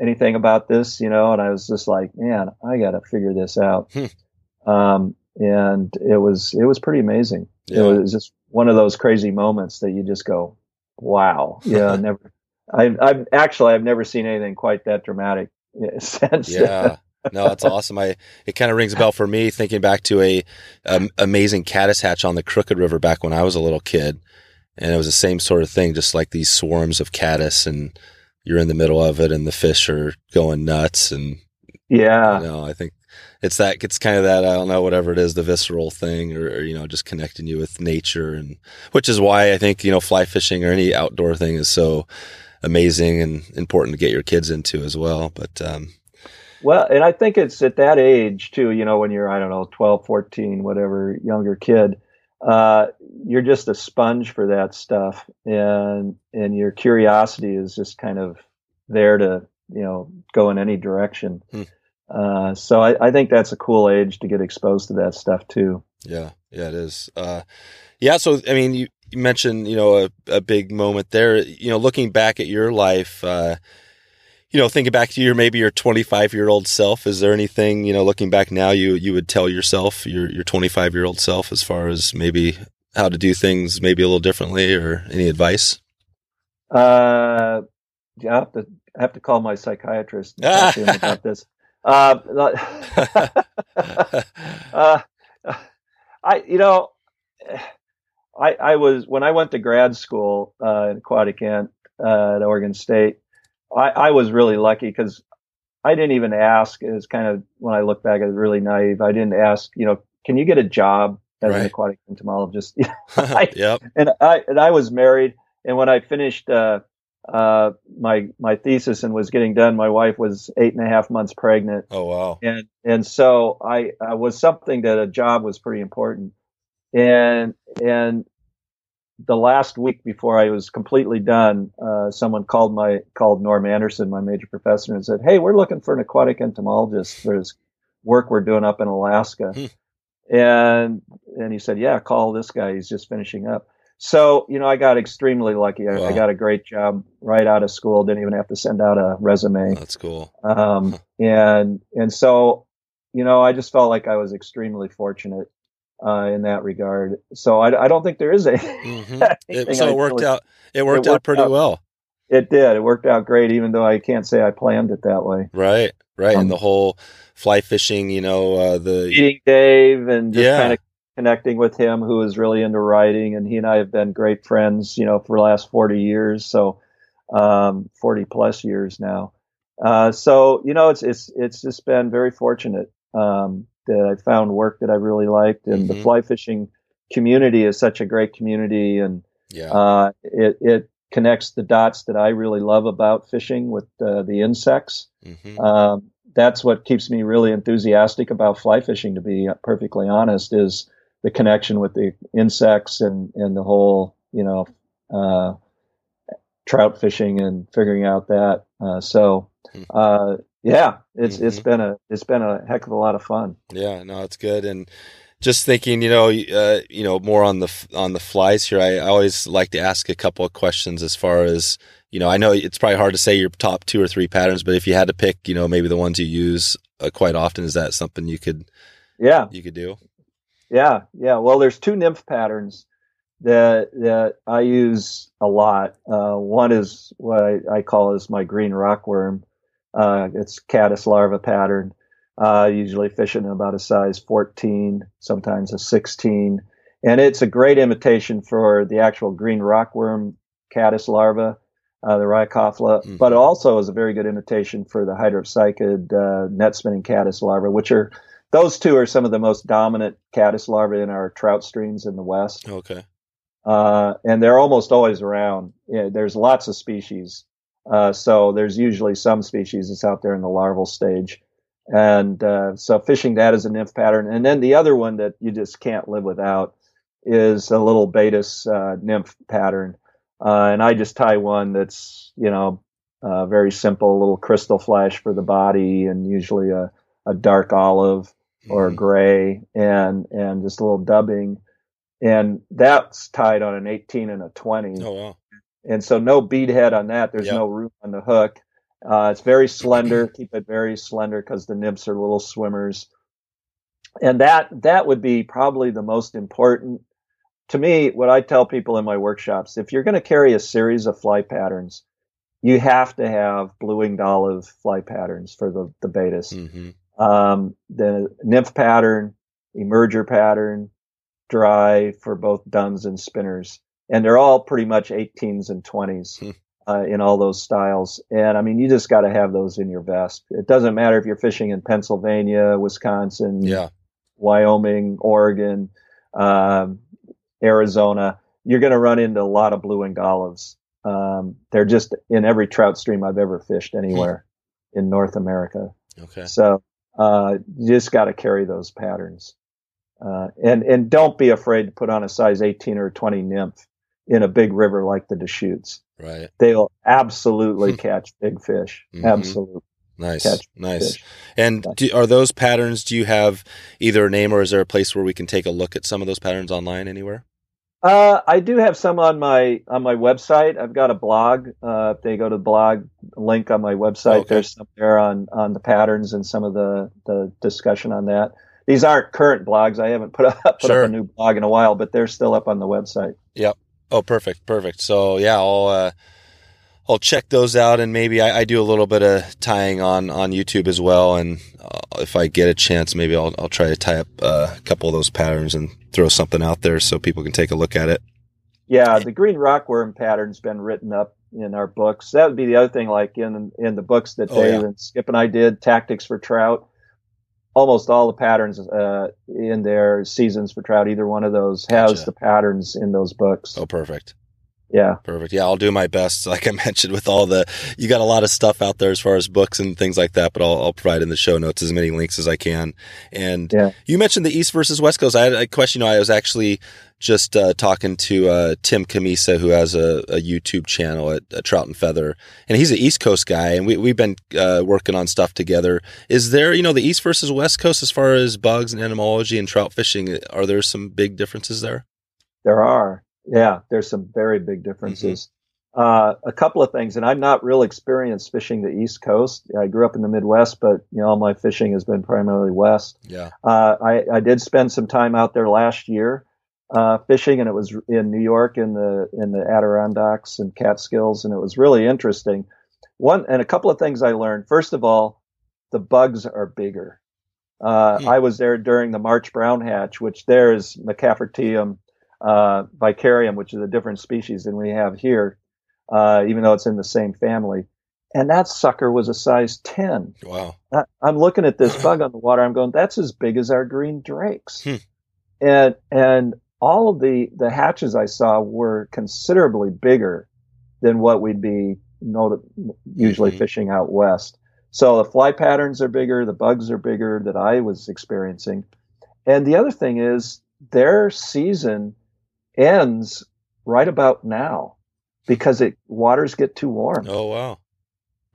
anything about this, you know. And I was just like, man, I got to figure this out. Hmm. um, and it was it was pretty amazing. Yeah. It was just one of those crazy moments that you just go, wow, yeah, never. I've, I've actually I've never seen anything quite that dramatic since. Yeah. No, that's awesome. I it kind of rings a bell for me thinking back to a um, amazing caddis hatch on the Crooked River back when I was a little kid, and it was the same sort of thing, just like these swarms of caddis, and you're in the middle of it, and the fish are going nuts, and yeah, you know, I think it's that it's kind of that I don't know whatever it is, the visceral thing, or, or you know, just connecting you with nature, and which is why I think you know fly fishing or any outdoor thing is so amazing and important to get your kids into as well. But um, Well, and I think it's at that age too, you know, when you're, I don't know, 12, 14, whatever, younger kid, uh, you're just a sponge for that stuff. And, and your curiosity is just kind of there to, you know, go in any direction. Hmm. Uh, so I, I think that's a cool age to get exposed to that stuff too. Yeah, yeah, it is. Uh, yeah, so I mean, you, you mentioned you know a, a big moment there. You know, looking back at your life, uh, you know, thinking back to your maybe your 25 year old self. Is there anything you know, looking back now, you you would tell yourself your your 25 year old self as far as maybe how to do things maybe a little differently, or any advice? Uh, I have to, I have to call my psychiatrist and talk to him about this. Uh, uh, I, you know, I, I was when I went to grad school uh, in aquatic ant uh, at Oregon State. I, I was really lucky because I didn't even ask. Is kind of when I look back, I was really naive. I didn't ask. You know, can you get a job as an aquatic entomologist? yep. and I and I was married. And when I finished uh, uh, my my thesis and was getting done, my wife was eight and a half months pregnant Oh wow. and and so I, I was something that a job was pretty important, and and the last week before I was completely done, uh, someone called my called Norm Anderson, my major professor, and said, "Hey, we're looking for an aquatic entomologist for this work we're doing up in Alaska," Hmm. and and he said, "Yeah, call this guy. He's just finishing up." So you know, I got extremely lucky. I, Wow. I got a great job right out of school. Didn't even have to send out a resume That's cool. um, and and so you know I just felt like I was extremely fortunate uh, in that regard. So I, I don't think there is a hmm anything so it worked really- out. It worked it out pretty out. well. It did. It worked out great, even though I can't say I planned it that way. Right. Right. Um, and the whole fly fishing, you know, uh, the Meeting Dave and just Yeah. kind of connecting with him, who is really into writing, and he and I have been great friends, you know, for the last forty years. So um, forty plus years now. Uh, so you know, it's it's it's just been very fortunate um, that I found work that I really liked, and mm-hmm. the fly fishing community is such a great community, and yeah. uh, it it connects the dots that I really love about fishing with uh, the insects. Mm-hmm. Um, that's what keeps me really enthusiastic about fly fishing. To be perfectly honest, is the connection with the insects and and the whole you know uh, trout fishing and figuring out that. Uh, so hmm. uh, yeah, it's mm-hmm. it's been a it's been a heck of a lot of fun. Yeah, no, it's good and just thinking, you know, uh, you know, more on the on the flies here. I, I always like to ask a couple of questions as far as you know. I know it's probably hard to say your top two or three patterns, but if you had to pick, you know, maybe the ones you use uh, quite often, is that something you could, yeah, you could do? Yeah, yeah. Well, there's two nymph patterns that that I use a lot. Uh, one is what I, I, call is my green rockworm. Uh, it's caddis larva pattern. Uh, usually fishing about a size 14, sometimes a 16, and it's a great imitation for the actual green rockworm caddis larva, uh, the Rhyacophila, mm-hmm. but it also is a very good imitation for the hydropsychid uh, net spinning caddis larva, which are those two are some of the most dominant caddis larvae in our trout streams in the west. Okay. Uh, and they're almost always around. Yeah, there's lots of species. Uh, so there's usually some species that's out there in the larval stage. And uh, so fishing that as a nymph pattern. And then the other one that you just can't live without is a little Baetis uh, nymph pattern. Uh, and I just tie one that's, you know, uh, very simple, little crystal flash for the body and usually a, a dark olive or mm-hmm. gray and, and just a little dubbing and that's tied on an 18 and a 20. Oh, wow. And so no bead head on that. There's yep. no room on the hook. Uh, it's very slender. Keep it very slender because the nymphs are little swimmers. And that that would be probably the most important to me. What I tell people in my workshops: if you're going to carry a series of fly patterns, you have to have blue winged olive fly patterns for the the Baetis. Mm-hmm. Um, the nymph pattern, emerger pattern, dry for both duns and spinners, and they're all pretty much 18s and 20s hmm. uh, in all those styles. And I mean, you just got to have those in your vest. It doesn't matter if you're fishing in Pennsylvania, Wisconsin, yeah. Wyoming, Oregon, um, Arizona. You're going to run into a lot of blue and olives. Um, they're just in every trout stream I've ever fished anywhere hmm. in North America. Okay. So uh, you just got to carry those patterns. Uh, and and don't be afraid to put on a size 18 or 20 nymph in a big river like the Deschutes. Right. They'll absolutely catch big fish. Mm-hmm. Absolutely. Nice, nice. Fish. And do, are those patterns? Do you have either a name or is there a place where we can take a look at some of those patterns online anywhere? Uh, I do have some on my on my website. I've got a blog. Uh, if they go to the blog link on my website, okay. there's some there on on the patterns and some of the the discussion on that these aren't current blogs. I haven't put up put sure. up a new blog in a while, but they're still up on the website. Yep. Oh, perfect, perfect. So yeah, I'll uh, I'll check those out, and maybe I, I, do a little bit of tying on on YouTube as well. And uh, if I get a chance, maybe I'll I'll try to tie up uh, a couple of those patterns and throw something out there so people can take a look at it. Yeah, the green rockworm pattern's been written up in our books. That would be the other thing, like in in the books that oh, Dave yeah. and Skip and I did, Tactics for Trout almost all the patterns uh, in their seasons for trout. Either one of those has gotcha. the patterns in those books. Oh, perfect. Yeah. Perfect. Yeah, I'll do my best. Like I mentioned, with all the, you got a lot of stuff out there as far as books and things like that, but I'll, I'll provide in the show notes as many links as I can. And yeah. you mentioned the East versus West Coast. I had a question. You know, I was actually just uh, talking to uh, Tim Cammisa, who has a, a YouTube channel at, at, Trout and Feather, and he's an East Coast guy, and we, we've been uh, working on stuff together. Is there, you know, the East versus West Coast as far as bugs and entomology and trout fishing? Are there some big differences there? There are. Yeah, there's some very big differences. Mm-hmm. Uh, a couple of things, and I'm not real experienced fishing the East Coast. I grew up in the Midwest, but you know, all my fishing has been primarily West. Yeah. Uh, I, I did spend some time out there last year uh, fishing, and it was in New York in the in the Adirondacks and Catskills, and it was really interesting. One and a couple of things I learned. First of all, the bugs are bigger. Uh, mm. I was there during the March brown hatch, which there is Maccaffertium uh, vicarium, which is a different species than we have here, uh, even though it's in the same family. and that sucker was a size 10. Wow. I, I'm looking at this bug on the water. I'm going, that's as big as our green drakes. Hmm. And, and all of the, the hatches I saw were considerably bigger than what we'd be not- usually Mhm. fishing out west. So the fly patterns are bigger, the bugs are bigger that I was experiencing. And the other thing is their season ends right about now because it waters get too warm Oh wow.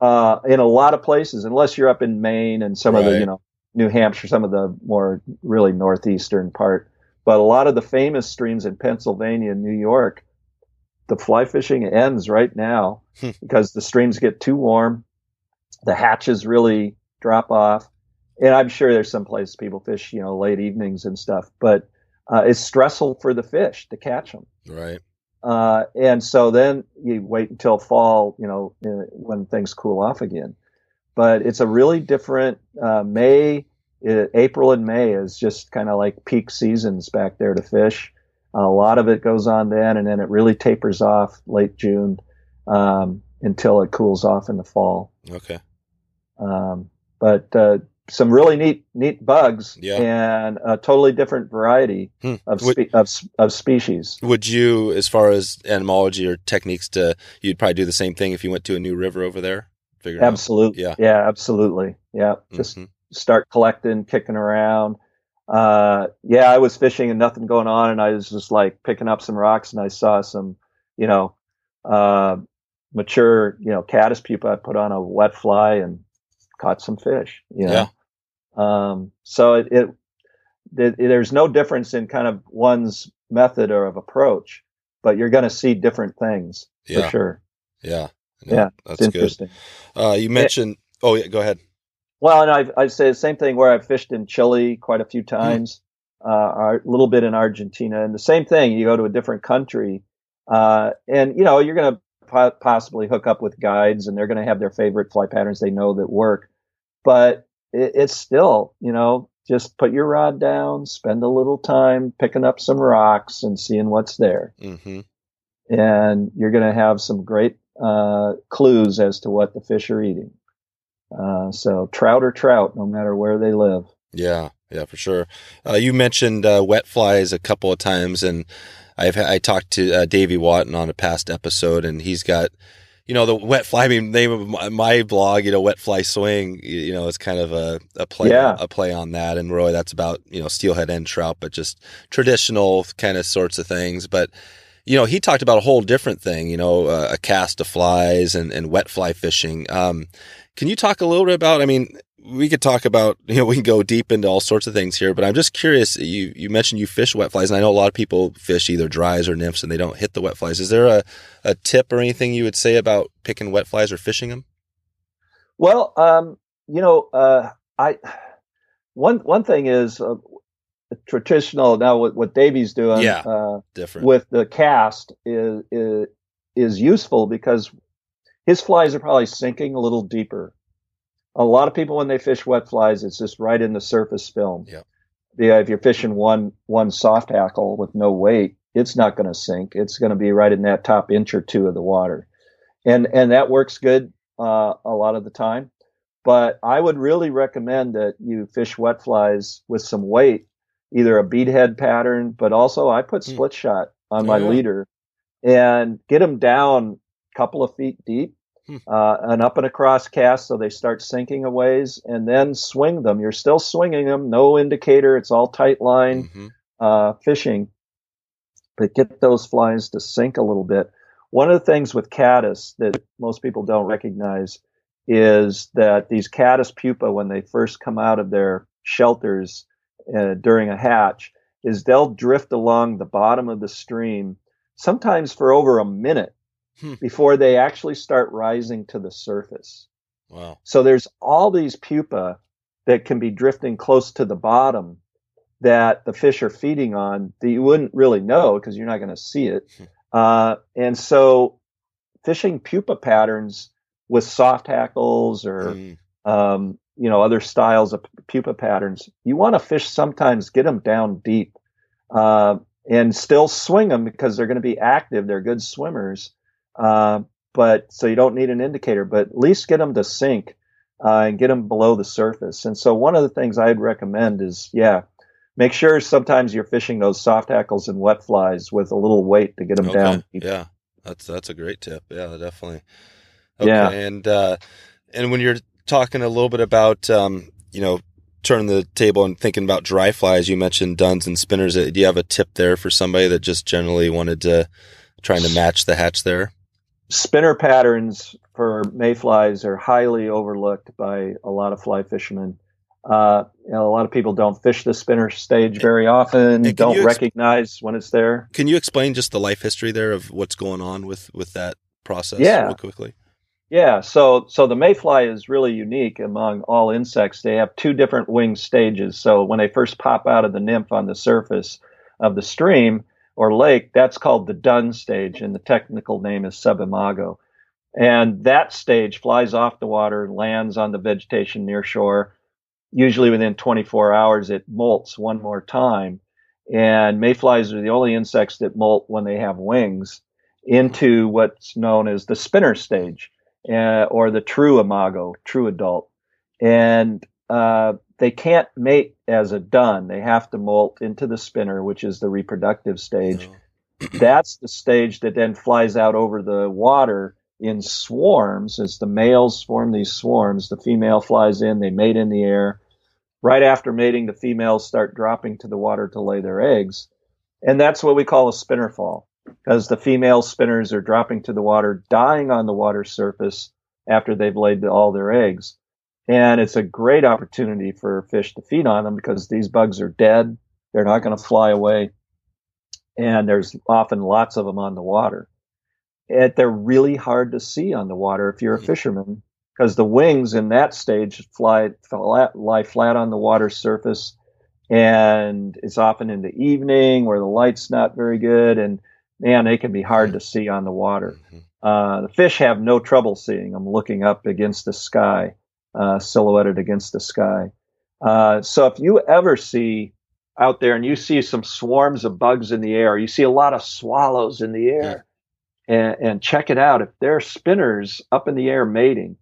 uh, in a lot of places, unless you're up in Maine and some of the, you know, New Hampshire, some of the more really northeastern part. But a lot of the famous streams in Pennsylvania and New York, the fly fishing ends right now Hmm. because the streams get too warm. The hatches really drop off. And I'm sure there's some places people fish, you know, late evenings and stuff, but uh, it's stressful for the fish to catch them. Right. Uh, and so then you wait until fall, you know, uh, when things cool off again. But it's a really different uh, May, uh, April and May is just kind of like peak seasons back there to fish. a lot of it goes on then, and then it really tapers off late June um, until it cools off in the fall. Okay. Um, but uh, some really neat neat bugs Yeah. and a totally different variety Hmm. of, Would- of of species. Would you, as far as entomology or techniques to, you'd probably do the same thing if you went to a new river over there? Figure it out? Absolutely. Yeah. Yeah, absolutely. Yeah. Just Mhm. start collecting, kicking around. Uh, yeah, I was fishing and nothing going on, and I was just like picking up some rocks, and I saw some, you know, uh, mature, you know, caddis pupa. I put on a wet fly and caught some fish. You know? Yeah. Um, so it, it, it, there's no difference in kind of one's method or of approach, but you're going to see different things Yeah. for sure. Yeah. No, Yeah, That's It's good. interesting. Uh, you mentioned, oh yeah, go ahead. Well, and I've, I'd say the same thing where I've fished in Chile quite a few times, uh, a little bit in Argentina, and the same thing. You go to a different country, uh, and you know you're going to po- possibly hook up with guides, and they're going to have their favorite fly patterns they know that work. But it, it's still, you know, just put your rod down, spend a little time picking up some rocks and seeing what's there, hmm and you're going to have some great uh, clues as to what the fish are eating. Uh, so trout or trout, no matter where they live. Yeah. Yeah, for sure. Uh, you mentioned uh, wet flies a couple of times, and I've I talked to uh, Davy Wotton on a past episode, and he's got, you know, the wet fly. I mean, name of my, my blog, you know, wet fly swing. You, you know, it's kind of a, a play, Yeah. a play on that, and really that's about you know steelhead and trout, but just traditional kind of sorts of things. But you know, he talked about a whole different thing. You know, uh, a cast of flies and and wet fly fishing. Um, can you talk a little bit about? I mean, we could talk about you know we can go deep into all sorts of things here, but I'm just curious. You you mentioned you fish wet flies, and I know a lot of people fish either dries or nymphs, and they don't hit the wet flies. Is there a a tip or anything you would say about picking wet flies or fishing them? Well, um, you know, uh, I one one thing is uh, traditional. Now, what what Davy's doing, Yeah. uh, Different. with the cast is, is is useful because his flies are probably sinking a little deeper. A lot of people when they fish wet flies, it's just right in the surface film. Yep. Yeah, if you're fishing one one soft hackle with no weight, it's not going to sink. It's going to be right in that top inch or two of the water, and and that works good uh, a lot of the time. But I would really recommend that you fish wet flies with some weight, either a beadhead pattern, but also I put Hmm. split shot on my yeah. leader and get them down a couple of feet deep, Hmm. uh, an up and across cast so they start sinking a ways, and then swing them. You're still swinging them, no indicator. It's all tight line Mhm. uh, fishing, but get those flies to sink a little bit. One of the things with caddis that most people don't recognize is that these caddis pupa, when they first come out of their shelters uh, during a hatch, is they'll drift along the bottom of the stream, sometimes for over a minute Hmm. before they actually start rising to the surface. Wow. So there's all these pupa that can be drifting close to the bottom that the fish are feeding on that you wouldn't really know because you're not going to see it. Uh, and so fishing pupa patterns with soft hackles or, Mm. um, you know, other styles of pupa patterns, you want to fish sometimes get them down deep, uh, and still swing them because they're going to be active. They're good swimmers. Uh, but so you don't need an indicator, but at least get them to sink uh, and get them below the surface. And so one of the things I'd recommend is, yeah, make sure sometimes you're fishing those soft hackles and wet flies with a little weight to get them Okay. down. Yeah, that's that's a great tip. Yeah, definitely. Okay, Yeah. and uh, and when you're talking a little bit about um, you know turning the table and thinking about dry flies, you mentioned duns and spinners. Uh, Do you have a tip there for somebody that just generally wanted to trying to match the hatch there? Spinner patterns for mayflies are highly overlooked by a lot of fly fishermen. Uh, you know, a lot of people don't fish the spinner stage very often, can don't ex- recognize when it's there. Can you explain just the life history there of what's going on with with that process? Yeah. real quickly. Yeah, so so the mayfly is really unique among all insects. They have two different wing stages. So when they first pop out of the nymph on the surface of the stream or lake, that's called the dun stage, and the technical name is subimago. And that stage flies off the water, lands on the vegetation near shore. Usually within 24 hours, it molts one more time. And mayflies are the only insects that molt when they have wings into what's known as the spinner stage uh, or the true imago, true adult. And uh, they can't mate as a dun. They have to molt into the spinner, which is the reproductive stage. Oh, That's the stage that then flies out over the water in swarms. As the males form these swarms, the female flies in, they mate in the air. Right after mating, the females start dropping to the water to lay their eggs. And that's what we call a spinner fall because the female spinners are dropping to the water, dying on the water surface after they've laid all their eggs. And it's a great opportunity for fish to feed on them because these bugs are dead. They're not going to fly away. And there's often lots of them on the water. And they're really hard to see on the water if you're a fisherman because the wings in that stage fly flat, lie flat on the water surface. And it's often in the evening where the light's not very good. And man, they can be hard to see on the water. mhm. Uh, the fish have no trouble seeing them looking up against the sky, uh, silhouetted against the sky. Uh, so if you ever see out there and you see some swarms of bugs in the air, you see a lot of swallows in the air, and, and check it out. If they're spinners up in the air mating,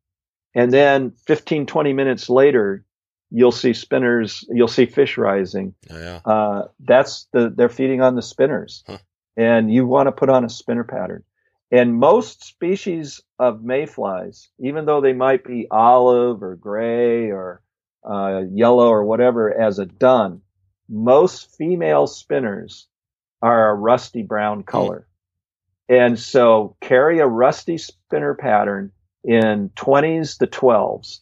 and then 15, 20 minutes later, you'll see spinners, you'll see fish rising Oh, yeah. uh, that's the they're feeding on the spinners, Huh. and you want to put on a spinner pattern. And most species of mayflies, even though they might be olive or gray or uh, yellow or whatever as a dun, most female spinners are a rusty brown color. And so carry a rusty spinner pattern in 20s to 12s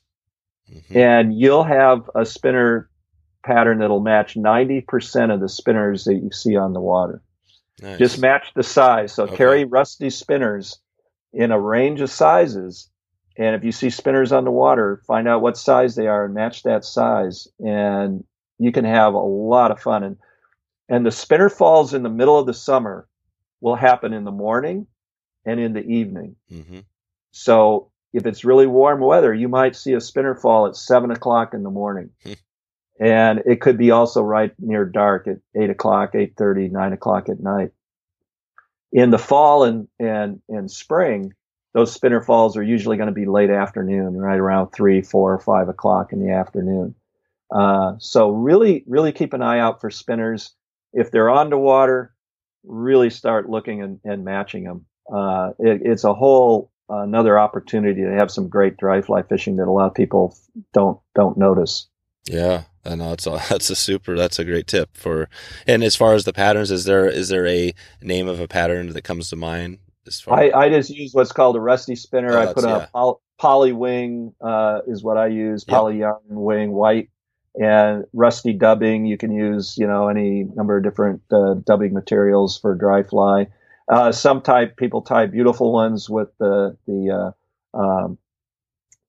Mhm. and you'll have a spinner pattern that'll match 90% of the spinners that you see on the water. Nice. Just match the size. So Okay. carry rusty spinners in a range of sizes. And if you see spinners on the water, find out what size they are and match that size. And you can have a lot of fun. And, and the spinner falls in the middle of the summer will happen in the morning and in the evening. Mhm. So if it's really warm weather, you might see a spinner fall at seven o'clock in the morning. And it could be also right near dark at eight o'clock, eight thirty, nine o'clock at night. In the fall and, and, and spring, those spinner falls are usually going to be late afternoon, right around three, four, or five o'clock in the afternoon. Uh, so really, really keep an eye out for spinners. If they're on the water, really start looking and, and matching them. Uh, it, it's a whole another opportunity to have some great dry fly fishing that a lot of people don't don't notice. Yeah, I know it's a, that's a super. That's a great tip for. And as far as the patterns, is there is there a name of a pattern that comes to mind? As far I, I just use what's called a rusty spinner. Oh, I put that's- a yeah. poly, poly wing uh, is what I use. Yep. Poly yarn wing white and rusty dubbing. You can use you know any number of different uh, dubbing materials for dry fly. Uh, some type people tie beautiful ones with the the uh, um,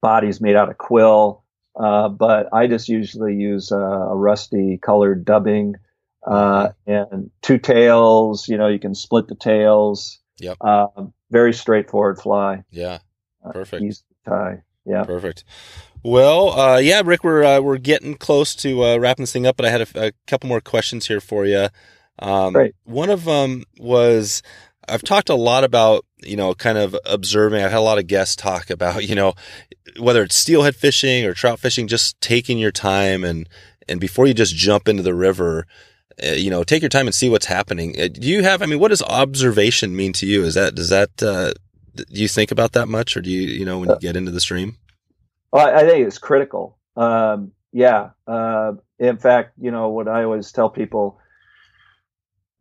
bodies made out of quill. Uh, but I just usually use uh, a rusty colored dubbing uh, and two tails. You know, you can split the tails. Yep. Um, very straightforward fly. yeah, Uh, Perfect. Easy to tie. Yeah. perfect. Well, uh, yeah, Rick, we're uh, we're getting close to uh, wrapping this thing up, but I had a, a couple more questions here for you. Um, Great. One of them was I've talked a lot about, you know, kind of observing. I've had a lot of guests talk about, you know, whether it's steelhead fishing or trout fishing, just taking your time and, and before you just jump into the river, uh, you know, take your time and see what's happening. Uh, do you have, I mean, what does observation mean to you? Is that, does that, uh, do you think about that much or do you, you know, when you get into the stream? Well, I think it's critical. Um, yeah. Uh, in fact, you know, what I always tell people,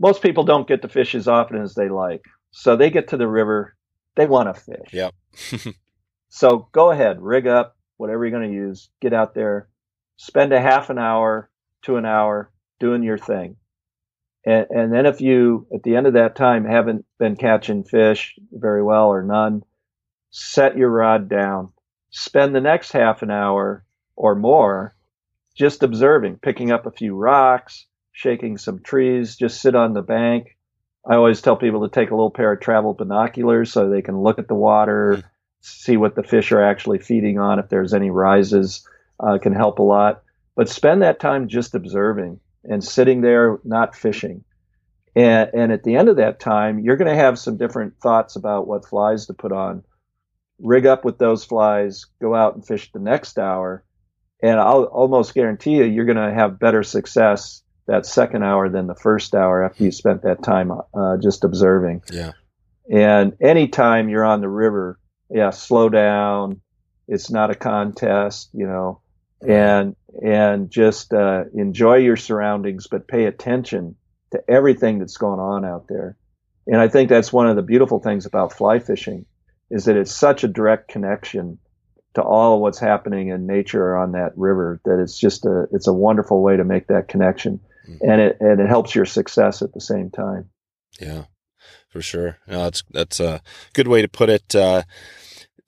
most people don't get to fish as often as they like. So they get to the river, they want to fish. Yep. so go ahead, rig up whatever you're going to use, get out there, spend a half an hour to an hour doing your thing. And, and then if you, at the end of that time, haven't been catching fish very well or none, set your rod down. Spend the next half an hour or more just observing, picking up a few rocks, shaking some trees, just sit on the bank. I always tell people to take a little pair of travel binoculars so they can look at the water, mm. see what the fish are actually feeding on, if there's any rises, uh, can help a lot. But spend that time just observing and sitting there, not fishing. And, and at the end of that time, you're going to have some different thoughts about what flies to put on. Rig up with those flies, go out and fish the next hour. And I'll almost guarantee you, you're going to have better success that second hour than the first hour after you spent that time uh, just observing. Yeah. And anytime you're on the river, yeah, slow down. It's not a contest, you know, and and just uh, enjoy your surroundings, but pay attention to everything that's going on out there. And I think that's one of the beautiful things about fly fishing is that it's such a direct connection to all what's happening in nature on that river that it's just a it's a wonderful way to make that connection mm-hmm. and it and it helps your success at the same time. Yeah, for sure. No, that's that's a good way to put it. Uh,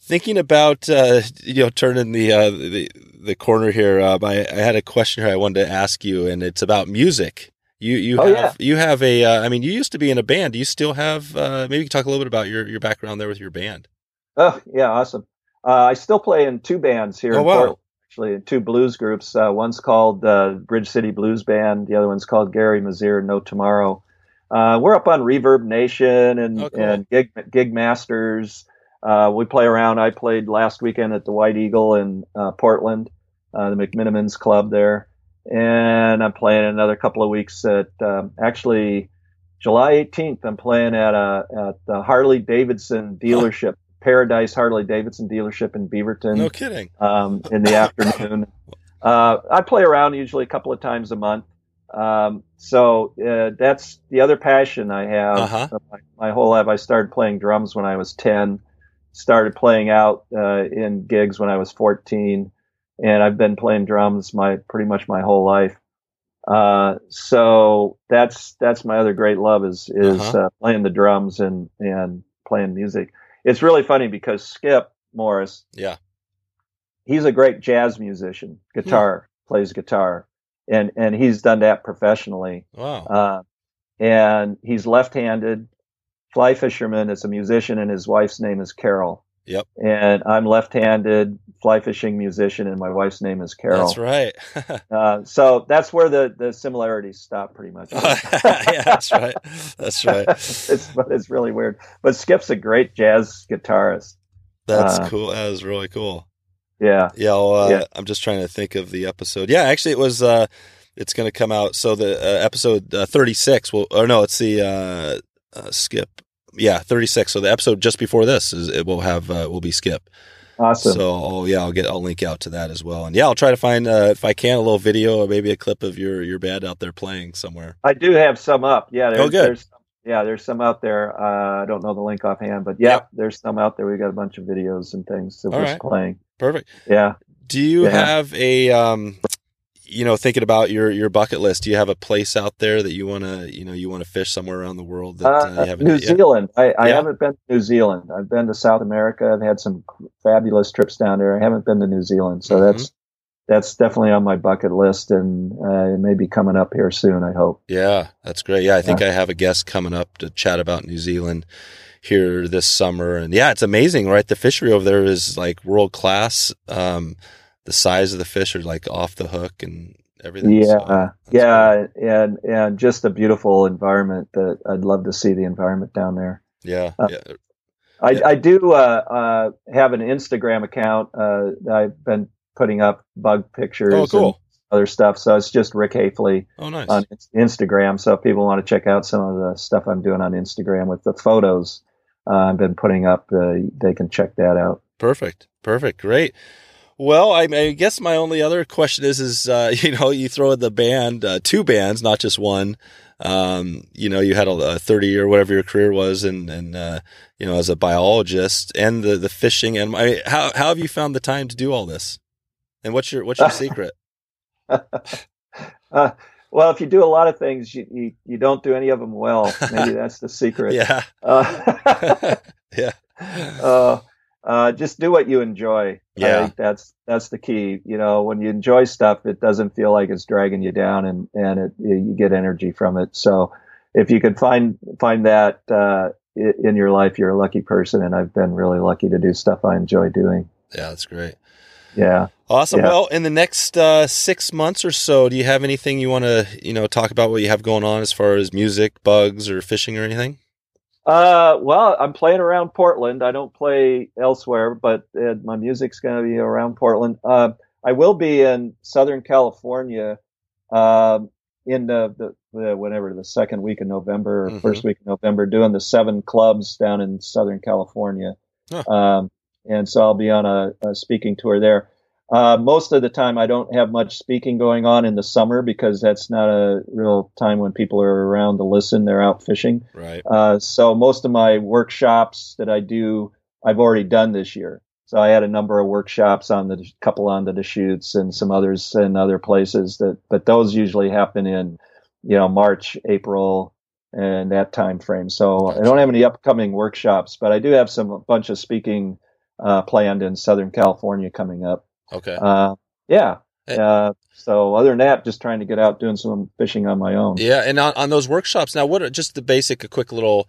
thinking about uh, you know turning the uh, the the corner here, uh, I, I, had a question here I wanted to ask you, and it's about music. You you oh, have yeah. you have a. Uh, I mean, you used to be in a band. Do you still have? Uh, maybe you can talk a little bit about your your background there with your band. Oh yeah, awesome. Uh, I still play in two bands here oh, in wow. Portland actually two blues groups. Uh, one's called uh, Bridge City Blues Band. The other one's called Gary Mazir No Tomorrow. Uh, we're up on Reverb Nation and, oh, cool. and Gig, Gig Masters. Uh, we play around. I played last weekend at the White Eagle in uh, Portland, uh, the McMenamins Club there. And I'm playing another couple of weeks at um, actually July 18th. I'm playing at a at the Harley Davidson dealership Paradise Harley Davidson dealership in Beaverton. No kidding. Um, in the afternoon. Uh, I play around usually a couple of times a month. Um, so uh, that's the other passion I have. Uh-huh. My, my, whole life, I started playing drums when I was 10, started playing out uh, in gigs when I was 14, and I've been playing drums my pretty much my whole life. Uh, so that's that's my other great love is is uh-huh. Uh, playing the drums and and playing music it's really funny because Skip Morris, yeah, he's a great jazz musician, guitar plays guitar, and and he's done that professionally. Wow. Uh, and he's left-handed, fly fisherman. Is a musician, and his wife's name is Carol. Yep. And I'm left-handed fly fishing musician, and my wife's name is Carol. That's right. uh, so that's where the, the similarities stop, pretty much. yeah, that's right. That's right. it's it's really weird, but Skip's a great jazz guitarist. That's uh, cool. That is really cool. Yeah. Yeah, uh, yeah. I'm just trying to think of the episode. Yeah, actually, it was. Uh, it's going to come out. So the uh, episode uh, 36 will, or no, it's the Skip yeah, 36. So the episode just before this is it will have uh, will be Skip. Awesome. So I'll, yeah, I'll get I'll link out to that as well, and yeah, I'll try to find uh, if I can a little video or maybe a clip of your your band out there playing somewhere. I do have some up. Yeah, there's, oh, good. There's, yeah, there's some out there. Uh, I don't know the link offhand, but yeah, yep. there's some out there. We got a bunch of videos and things of us right. playing. Perfect. Yeah. Do you yeah. have a um, you know, thinking about your your bucket list, do you have a place out there that you want to, you know, you want to fish somewhere around the world that uh, uh, New Zealand. I, I yeah. haven't been to New Zealand. I've been to South America. I've had some fabulous trips down there. I haven't been to New Zealand, so mm-hmm. that's that's definitely on my bucket list, and uh, it may be coming up here soon. I hope. Yeah, that's great. Yeah, I think yeah. I have a guest coming up to chat about New Zealand here this summer, and yeah, it's amazing, right? The fishery over there is like world class. Um, the size of the fish are like off the hook and everything. Yeah, so yeah, and and just a beautiful environment that I'd love to see the environment down there. Yeah, Uh, yeah. I, Yeah. I do uh, uh, have an Instagram account. Uh, that I've been putting up bug pictures Oh, and cool. other stuff. So it's just Rick Hafele Oh, nice. on Instagram. So if people want to check out some of the stuff I'm doing on Instagram with the photos uh, I've been putting up, uh, they can check that out. Perfect. Perfect. Great. Well, I, I guess my only other question is, is uh, you know, you throw in the band, uh, two bands, not just one. Um, you know, you had a, a thirty or whatever your career was, and and uh, you know, as a biologist, and the the fishing, and I, how how have you found the time to do all this? And what's your what's your secret? Uh, well, if you do a lot of things, you, you, you don't do any of them well. Maybe that's the secret. Yeah, Uh, yeah, uh, just do what you enjoy. Yeah. I think that's that's the key. You know, when you enjoy stuff, it doesn't feel like it's dragging you down, and and it you get energy from it. So, if you could find find that uh, in your life, you're a lucky person. And I've been really lucky to do stuff I enjoy doing. yeah. That's great. Yeah. Awesome. Yeah. Well, in the next uh, six months or so, do you have anything you want to, you know, talk about what you have going on as far as music, bugs, or fishing or anything? Uh, well, I'm playing around Portland. I don't play elsewhere, but uh, my music's going to be around Portland. Uh, I will be in Southern California um, in the, the, the whenever the second week of November or Mhm. first week of November, doing the seven clubs down in Southern California. Huh. Um, and so I'll be on a, a speaking tour there. Uh, most of the time, I don't have much speaking going on in the summer because that's not a real time when people are around to listen. They're out fishing. Right. Uh, so most of my workshops that I do, I've already done this year. So I had a number of workshops on the couple on the Deschutes and some others in other places that, but those usually happen in, you know, March, April, and that time frame. So I don't have any upcoming workshops, but I do have some a bunch of speaking uh, planned in Southern California coming up. Okay. Uh, yeah. Hey. Uh, so other than that, just trying to get out doing some fishing on my own. Yeah, and on, on those workshops now, what are just the basic, a quick little,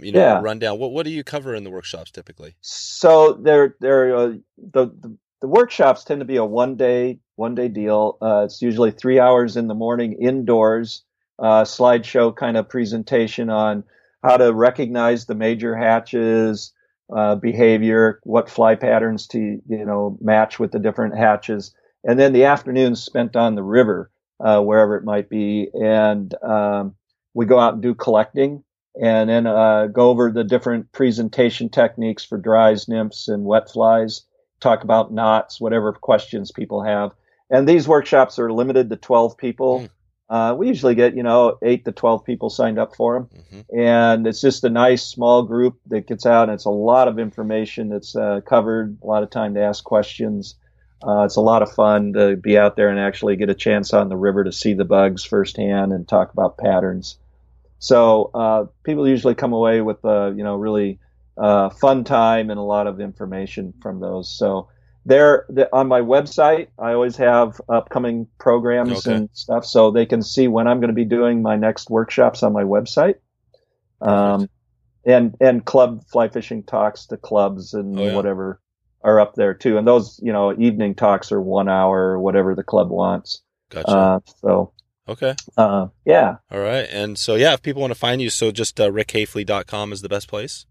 you know, Yeah. rundown? What what do you cover in the workshops typically? So they're they're uh, the, the the workshops tend to be a one day one day deal. Uh, it's usually three hours in the morning indoors, uh, slideshow kind of presentation on how to recognize the major hatches, uh, behavior, what fly patterns to you know match with the different hatches, and then the afternoons spent on the river, uh, wherever it might be, and um, we go out and do collecting and then uh, go over the different presentation techniques for dries, nymphs, and wet flies. Talk about knots, whatever questions people have. And these workshops are limited to 12 people. Mm. Uh, we usually get, you know, eight to 12 people signed up for them. hmm And it's just a nice small group that gets out. And it's a lot of information that's uh, covered, a lot of time to ask questions. Uh, it's a lot of fun to be out there and actually get a chance on the river to see the bugs firsthand and talk about patterns. So uh, people usually come away with a you know really uh, fun time and a lot of information from those. So there the, on my website, I always have upcoming programs Okay. and stuff, so they can see when I'm going to be doing my next workshops on my website. Um, and and club fly fishing talks to clubs and Oh, yeah. whatever are up there too. And those you know evening talks are one hour or whatever the club wants. Gotcha. Uh, so okay. uh, yeah, All right. And so, yeah, if people want to find you, so just uh, rickhafele.com is the best place.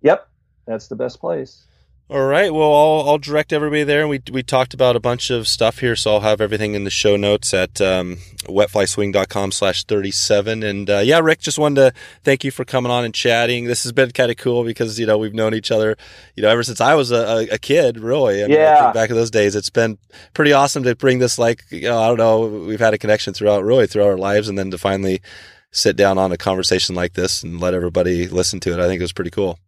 yep, that's the best place. All right. Well, I'll, I'll direct everybody there. And we, we talked about a bunch of stuff here, so I'll have everything in the show notes at um, wetflyswing.com slash 37. And uh, yeah, Rick, just wanted to thank you for coming on and chatting. This has been kind of cool because, you know, we've known each other, you know, ever since I was a, a, kid, really. I mean, Yeah. back in those days, it's been pretty awesome to bring this, like, you know, I don't know, we've had a connection throughout, really, throughout our lives. And then to finally sit down on a conversation like this and let everybody listen to it, I think it was pretty cool.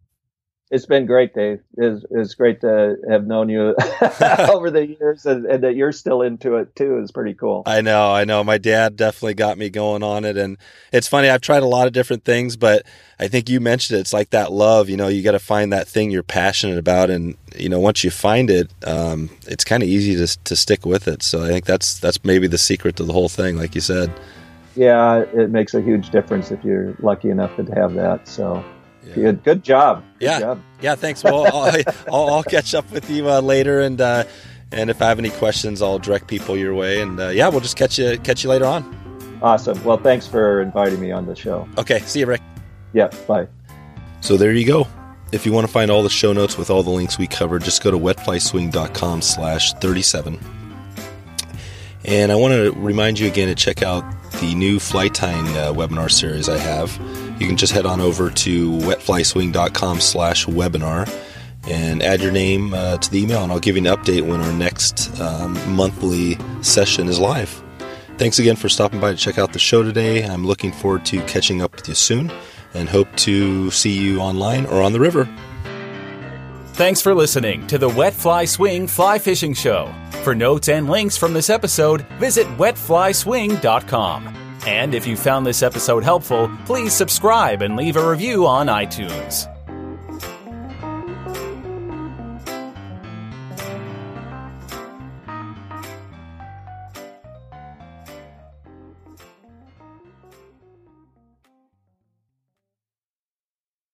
It's been great, Dave. It's, it's great to have known you over the years, and, and that you're still into it too. Is pretty cool. I know, I know. My dad definitely got me going on it. And it's funny, I've tried a lot of different things, but I think you mentioned it. It's like that love, you know, you got to find that thing you're passionate about. And, you know, once you find it, um, it's kind of easy to, to stick with it. So I think that's, that's maybe the secret to the whole thing, like you said. Yeah, it makes a huge difference if you're lucky enough to have that. So Yeah. good, good job. Good Yeah. job. Yeah, thanks. Well, I'll, I'll, I'll catch up with you uh, later. And, uh, And if I have any questions, I'll direct people your way. And uh, yeah, we'll just catch you catch you later on. Awesome. Well, thanks for inviting me on the show. Okay. See you, Rick. Yeah. Bye. So there you go. If you want to find all the show notes with all the links we covered, just go to wetflyswing.com slash 37. And I want to remind you again to check out the new fly tying uh, webinar series I have. You can just head on over to wetflyswing.com slash webinar and add your name uh, to the email, and I'll give you an update when our next um, monthly session is live. Thanks again for stopping by to check out the show today. I'm looking forward to catching up with you soon and hope to see you online or on the river. Thanks for listening to the Wet Fly Swing Fly Fishing Show. For notes and links from this episode, visit wetflyswing.com. And if you found this episode helpful, please subscribe and leave a review on iTunes.